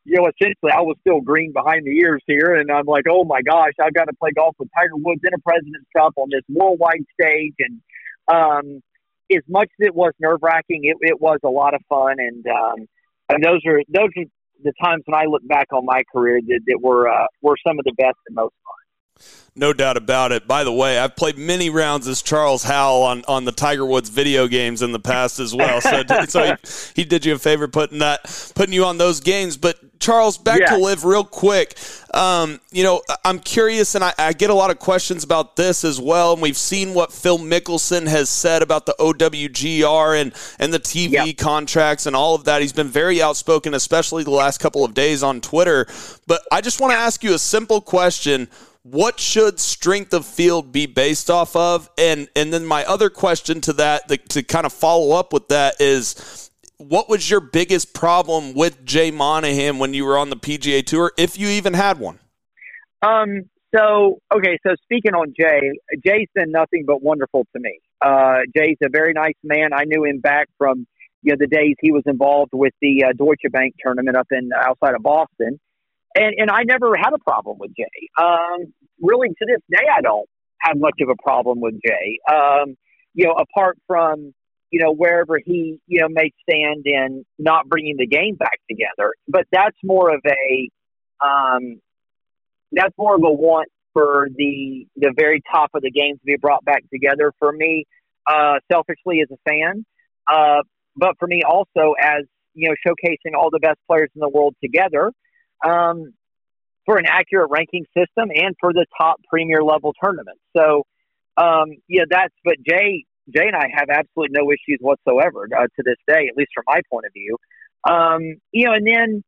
you know, essentially I was still green behind the ears here, and I'm like, oh my gosh, I've got to play golf with Tiger Woods in a President's Cup on this worldwide stage, and um, as much as it was nerve wracking, it, it was a lot of fun, and um, and those are those are the times when I look back on my career that, that were uh, were some of the best and most fun. No doubt about it. By the way, I've played many rounds as Charles Howell on, on the Tiger Woods video games in the past as well. So, *laughs* so he, he, did you a favor putting that putting you on those games. But Charles, back yeah. to LIV real quick. Um, you know, I'm curious, and I, I, get a lot of questions about this as well. And we've seen what Phil Mickelson has said about the OWGR and and the TV yep. contracts and all of that. He's been very outspoken, especially the last couple of days on Twitter. But I just want to ask you a simple question what should strength of field be based off of? And and then my other question to that, the, to kind of follow up with that, is what was your biggest problem with Jay Monahan when you were on the PGA Tour, if you even had one? Um. So okay. So speaking on Jay, Jay's been nothing but wonderful to me. Uh, Jay's a very nice man. I knew him back from you know the days he was involved with the uh, Deutsche Bank tournament up in outside of Boston and and I never had a problem with Jay. Um, really, to this day, I don't have much of a problem with Jay. Um, you know, apart from you know wherever he you know may stand in not bringing the game back together, but that's more of a um, that's more of a want for the the very top of the game to be brought back together. For me, uh, selfishly as a fan, uh, but for me also as you know showcasing all the best players in the world together um, for an accurate ranking system and for the top premier level tournaments. So, um, yeah, that's, but Jay, Jay and I have absolutely no issues whatsoever uh, to this day, at least from my point of view. Um, you know, and then,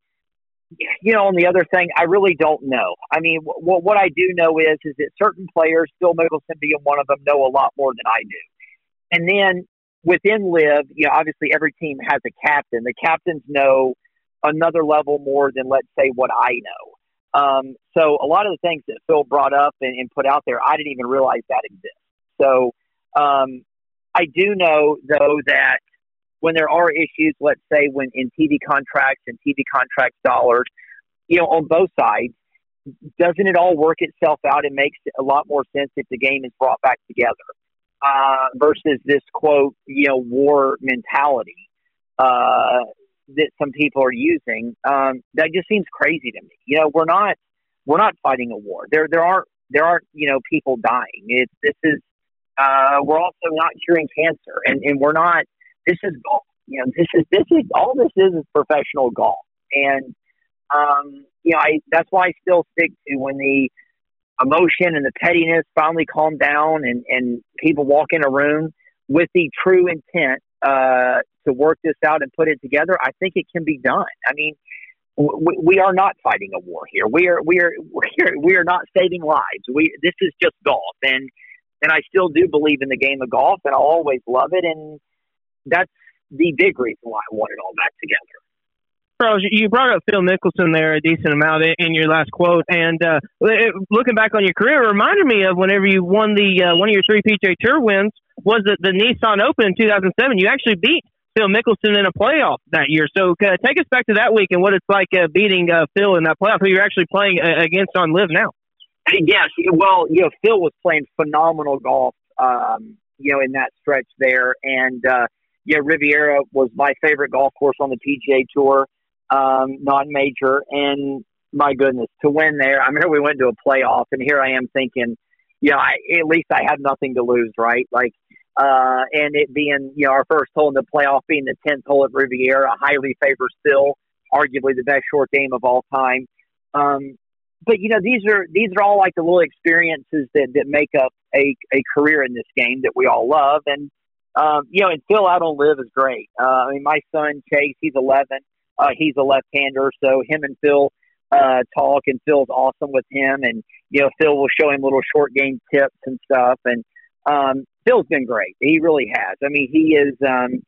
you know, on the other thing, I really don't know. I mean, w- what I do know is, is that certain players, Phil Mickelson being one of them, know a lot more than I do. And then within LIV, you know, obviously every team has a captain. The captains know another level more than let's say what I know. Um, so a lot of the things that Phil brought up and, and, put out there, I didn't even realize that exists. So um, I do know though that when there are issues, let's say when in TV contracts and TV contract dollars, you know, on both sides, doesn't it all work itself out and makes a lot more sense if the game is brought back together uh, versus this quote, you know, war mentality. Uh, that some people are using, um, that just seems crazy to me. You know, we're not we're not fighting a war. There there aren't there aren't you know people dying. It's this is uh, we're also not curing cancer, and and we're not. This is golf. You know, this is this is all this is is professional golf, and um, you know, I that's why I still stick to when the emotion and the pettiness finally calm down, and and people walk in a room with the true intent uh, to work this out and put it together. I think it can be done. I mean, we, we are not fighting a war here. We are we are *laughs* we are, we are not saving lives. We this is just golf, and and I still do believe in the game of golf, and I'll always love it. And that's the big reason why I want it all back together. Charles, you brought up Phil Mickelson there a decent amount in your last quote, and uh, looking back on your career, it reminded me of whenever you won the uh, one of your three PGA Tour wins was the, the Nissan Open in 2007. You actually beat Phil Mickelson in a playoff that year. So uh, take us back to that week and what it's like uh, beating uh, Phil in that playoff, who you're actually playing uh, against on LIV now. *laughs* Yes, well, you know, Phil was playing phenomenal golf, um, you know, in that stretch there, and uh, yeah, Riviera was my favorite golf course on the PGA Tour, um, non-major, and my goodness, to win there. I remember we went to a playoff, and here I am thinking, yeah, I, at least I have nothing to lose, right? Like, uh, and it being, you know, our first hole in the playoff being the tenth hole at Riviera, highly favored still, arguably the best short game of all time. Um, but you know these are these are all like the little experiences that that make up a a career in this game that we all love. And um you know and Phil out on LIV is great. Uh I mean my son Chase he's 11 uh he's a left-hander. So him and Phil uh talk and Phil's awesome with him. And you know Phil will show him little short game tips and stuff. And um Phil's been great he really has I mean he is um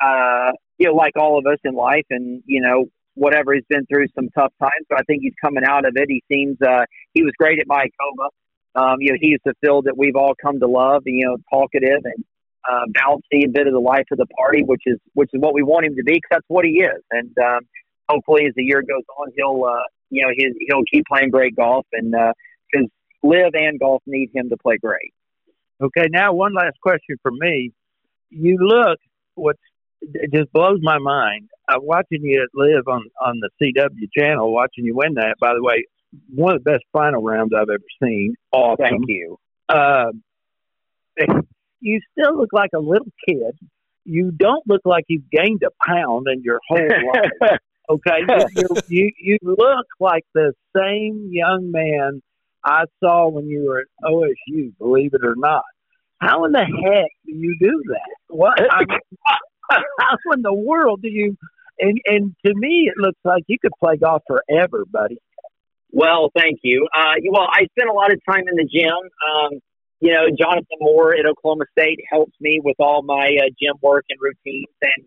uh you know like all of us in life and you know whatever he's been through some tough times, but I think he's coming out of it. He seems uh, he was great at Mayakoba. Um, you know, he's the Phil that we've all come to love. You know, talkative and uh, bouncy, a bit of the life of the party, which is which is what we want him to be, because that's what he is. And um, hopefully, as the year goes on, he'll uh, you know he'll, he'll keep playing great golf, and because uh, LIV and golf need him to play great. Okay, now one last question for me. You look what just blows my mind. I'm watching you live on on the CW channel, watching you win that. By the way, one of the best final rounds I've ever seen. Awesome. Thank you. Uh, *laughs* you still look like a little kid. You don't look like you've gained a pound in your whole life. *laughs* Okay, you, you you look like the same young man I saw when you were at OSU. Believe it or not. How in the heck do you do that? What? I mean, *laughs* how in the world do you? And and to me, it looks like you could play golf forever, buddy. Well, thank you. Uh, well, I spend a lot of time in the gym. Um, you know, Jonathan Moore at Oklahoma State helps me with all my uh, gym work and routines. And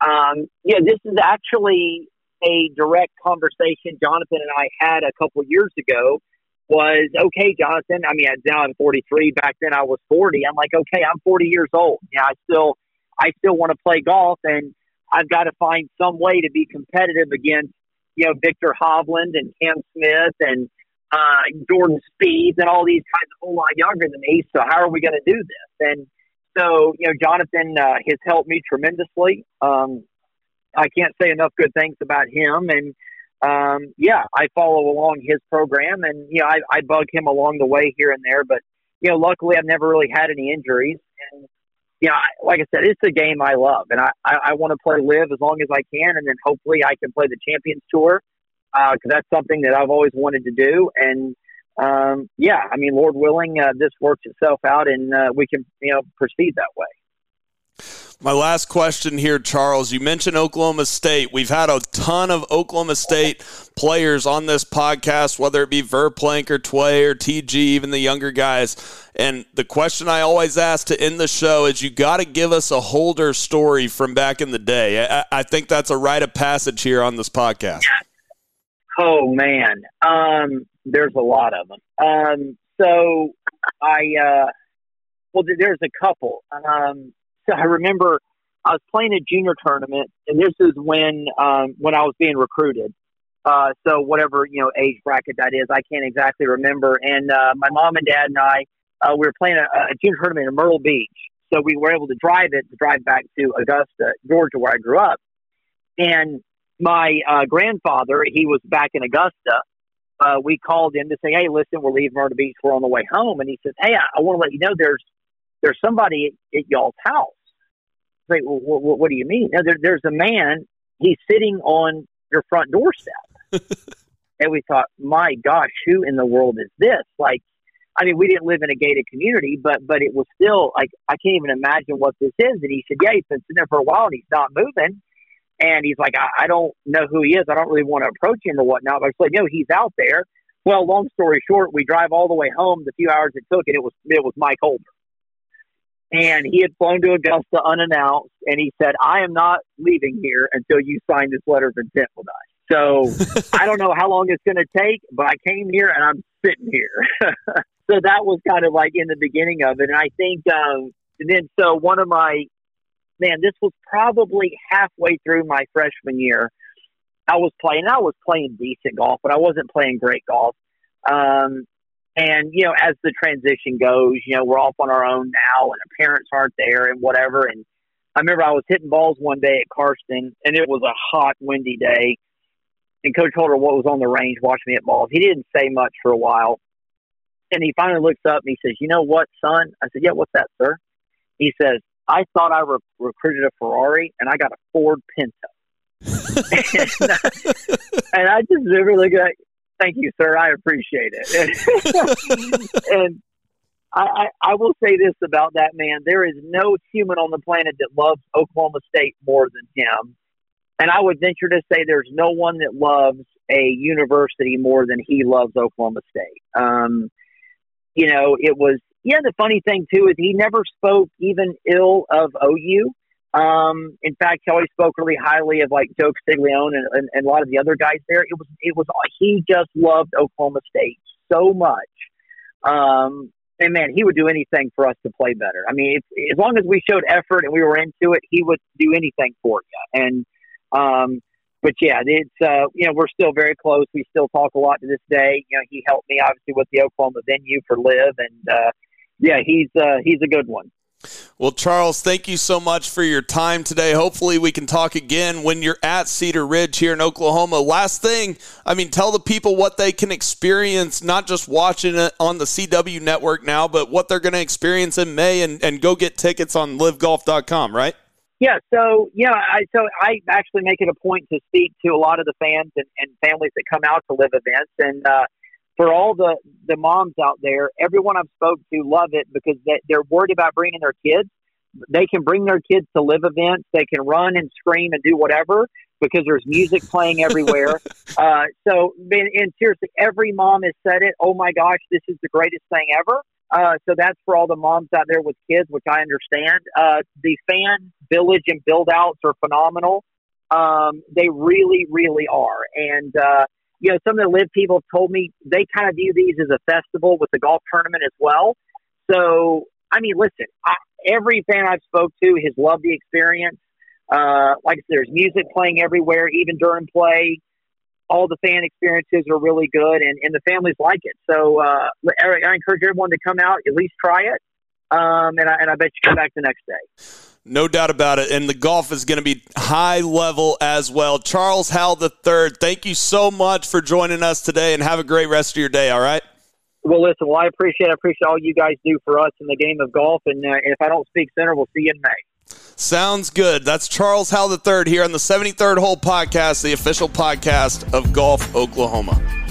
um, yeah, this is actually a direct conversation Jonathan and I had a couple years ago. Was okay, Jonathan. I mean, now I'm 43. Back then, I was 40. I'm like, okay, I'm 40 years old. Yeah, I still I still want to play golf, and I've got to find some way to be competitive against, you know, Viktor Hovland and Cam Smith and uh, Jordan Spieth and all these guys a whole lot younger than me. So how are we going to do this? And so, you know, Jonathan uh, has helped me tremendously. Um, I can't say enough good things about him. And um, yeah, I follow along his program, and you know, I, I bug him along the way here and there. But you know, luckily, I've never really had any injuries, and you know, I, like I said, it's a game I love, and I, I, I want to play LIV as long as I can, and then hopefully I can play the Champions Tour because uh, that's something that I've always wanted to do. And um, yeah, I mean, Lord willing, uh, this works itself out, and uh, we can you know proceed that way. My last question here, Charles. You mentioned Oklahoma State. We've had a ton of Oklahoma State players on this podcast, whether it be Verplank or Tway or TG, even the younger guys. And the question I always ask to end the show is you got to give us a Holder story from back in the day. I, I, think that's a rite of passage here on this podcast. Oh, man. Um, there's a lot of them. Um, so I, uh, well, there's a couple. Um, *laughs* I remember I was playing a junior tournament, and this is when um, when I was being recruited. Uh, so whatever you know age bracket that is, I can't exactly remember. And uh, my mom and dad and I, uh, we were playing a, a junior tournament in Myrtle Beach. So we were able to drive it to drive back to Augusta, Georgia, where I grew up. And my uh, grandfather, he was back in Augusta, uh, we called him to say, "Hey, listen, we're leaving Myrtle Beach. We're on the way home." And he says, "Hey, I, I want to let you know there's there's somebody at, at y'all's house." Say, well, what, what do you mean? No, there, there's a man. He's sitting on your front doorstep. *laughs* and we thought, my gosh, who in the world is this? Like, I mean, we didn't live in a gated community, but but it was still like I can't even imagine what this is. And he said, "Yeah, he's been sitting there for a while and he's not moving." And he's like, I, I don't know who he is. I don't really want to approach him or whatnot. But I said, no, he's out there. Well, long story short, we drive all the way home. The few hours it took, and it was it was Mike Holder. And he had flown to Augusta unannounced, and he said, "I am not leaving here until you sign this letter of intent with us." So *laughs* I don't know how long it's going to take, but I came here and I'm sitting here. *laughs* so that was kind of like in the beginning of it. And I think um, and then so one of my man, this was probably halfway through my freshman year. I was playing. I was playing decent golf, but I wasn't playing great golf. Um, and you know, as the transition goes, you know, we're off on our own now, and our parents aren't there, and whatever. And I remember I was hitting balls one day at Karsten, and it was a hot, windy day. And Coach Holder, what was on the range, watched me at balls. He didn't say much for a while, and he finally looks up and he says, "You know what, son?" I said, "Yeah, what's that, sir?" He says, I thought I re- recruited a Ferrari and I got a Ford Pinto. and, *laughs* uh, and, I just remember looking at, thank you, sir. I appreciate it. *laughs* and I, I, I will say this about that man. There is no human on the planet that loves Oklahoma State more than him. And I would venture to say there's no one that loves a university more than he loves Oklahoma State. Um, you know, it was yeah, the funny thing too is he never spoke even ill of OU. Um, in fact, always spoke really highly of like Joe Castiglione and, and, and, a lot of the other guys there. It was it was he just loved Oklahoma State so much. Um, and man, he would do anything for us to play better. I mean, if, as long as we showed effort and we were into it, he would do anything for you. And um, but yeah, it's uh, you know we're still very close. We still talk a lot to this day. You know, he helped me obviously with the Oklahoma venue for LIV, and uh, yeah, he's uh, he's a good one. Well, Charles, thank you so much for your time today. Hopefully, we can talk again when you're at Cedar Ridge here in Oklahoma. Last thing, I mean, tell the people what they can experience, not just watching it on the CW network now, but what they're going to experience in May and, and go get tickets on livegolf.com, right? Yeah, so yeah, I so I actually make it a point to speak to a lot of the fans and, and families that come out to LIV events, and uh, for all the the moms out there, everyone I've spoke to love it because they, they're worried about bringing their kids. They can bring their kids to LIV events. They can run and scream and do whatever because there's music playing everywhere. *laughs* uh, so, and seriously, every mom has said it. Oh my gosh, this is the greatest thing ever. Uh, so that's for all the moms out there with kids, which I understand. Uh, the fan village and build outs are phenomenal. Um, they really, really are. And, uh, you know, some of the LIV people told me they kind of view these as a festival with the golf tournament as well. So, I mean, listen, I, every fan I've spoke to has loved the experience. Uh, like I said, there's music playing everywhere, even during play. All the fan experiences are really good, and, and the families like it. So, uh, I encourage everyone to come out, at least try it, um, and, I, and I bet you come back the next day. No doubt about it. And the golf is going to be high level as well. Charles Howell III, thank you so much for joining us today and have a great rest of your day, all right? Well, listen, well, I appreciate I appreciate all you guys do for us in the game of golf. And uh, if I don't speak center, we'll see you in May. Sounds good. That's Charles Howell III here on the 73rd Hole Podcast, the official podcast of Golf Oklahoma.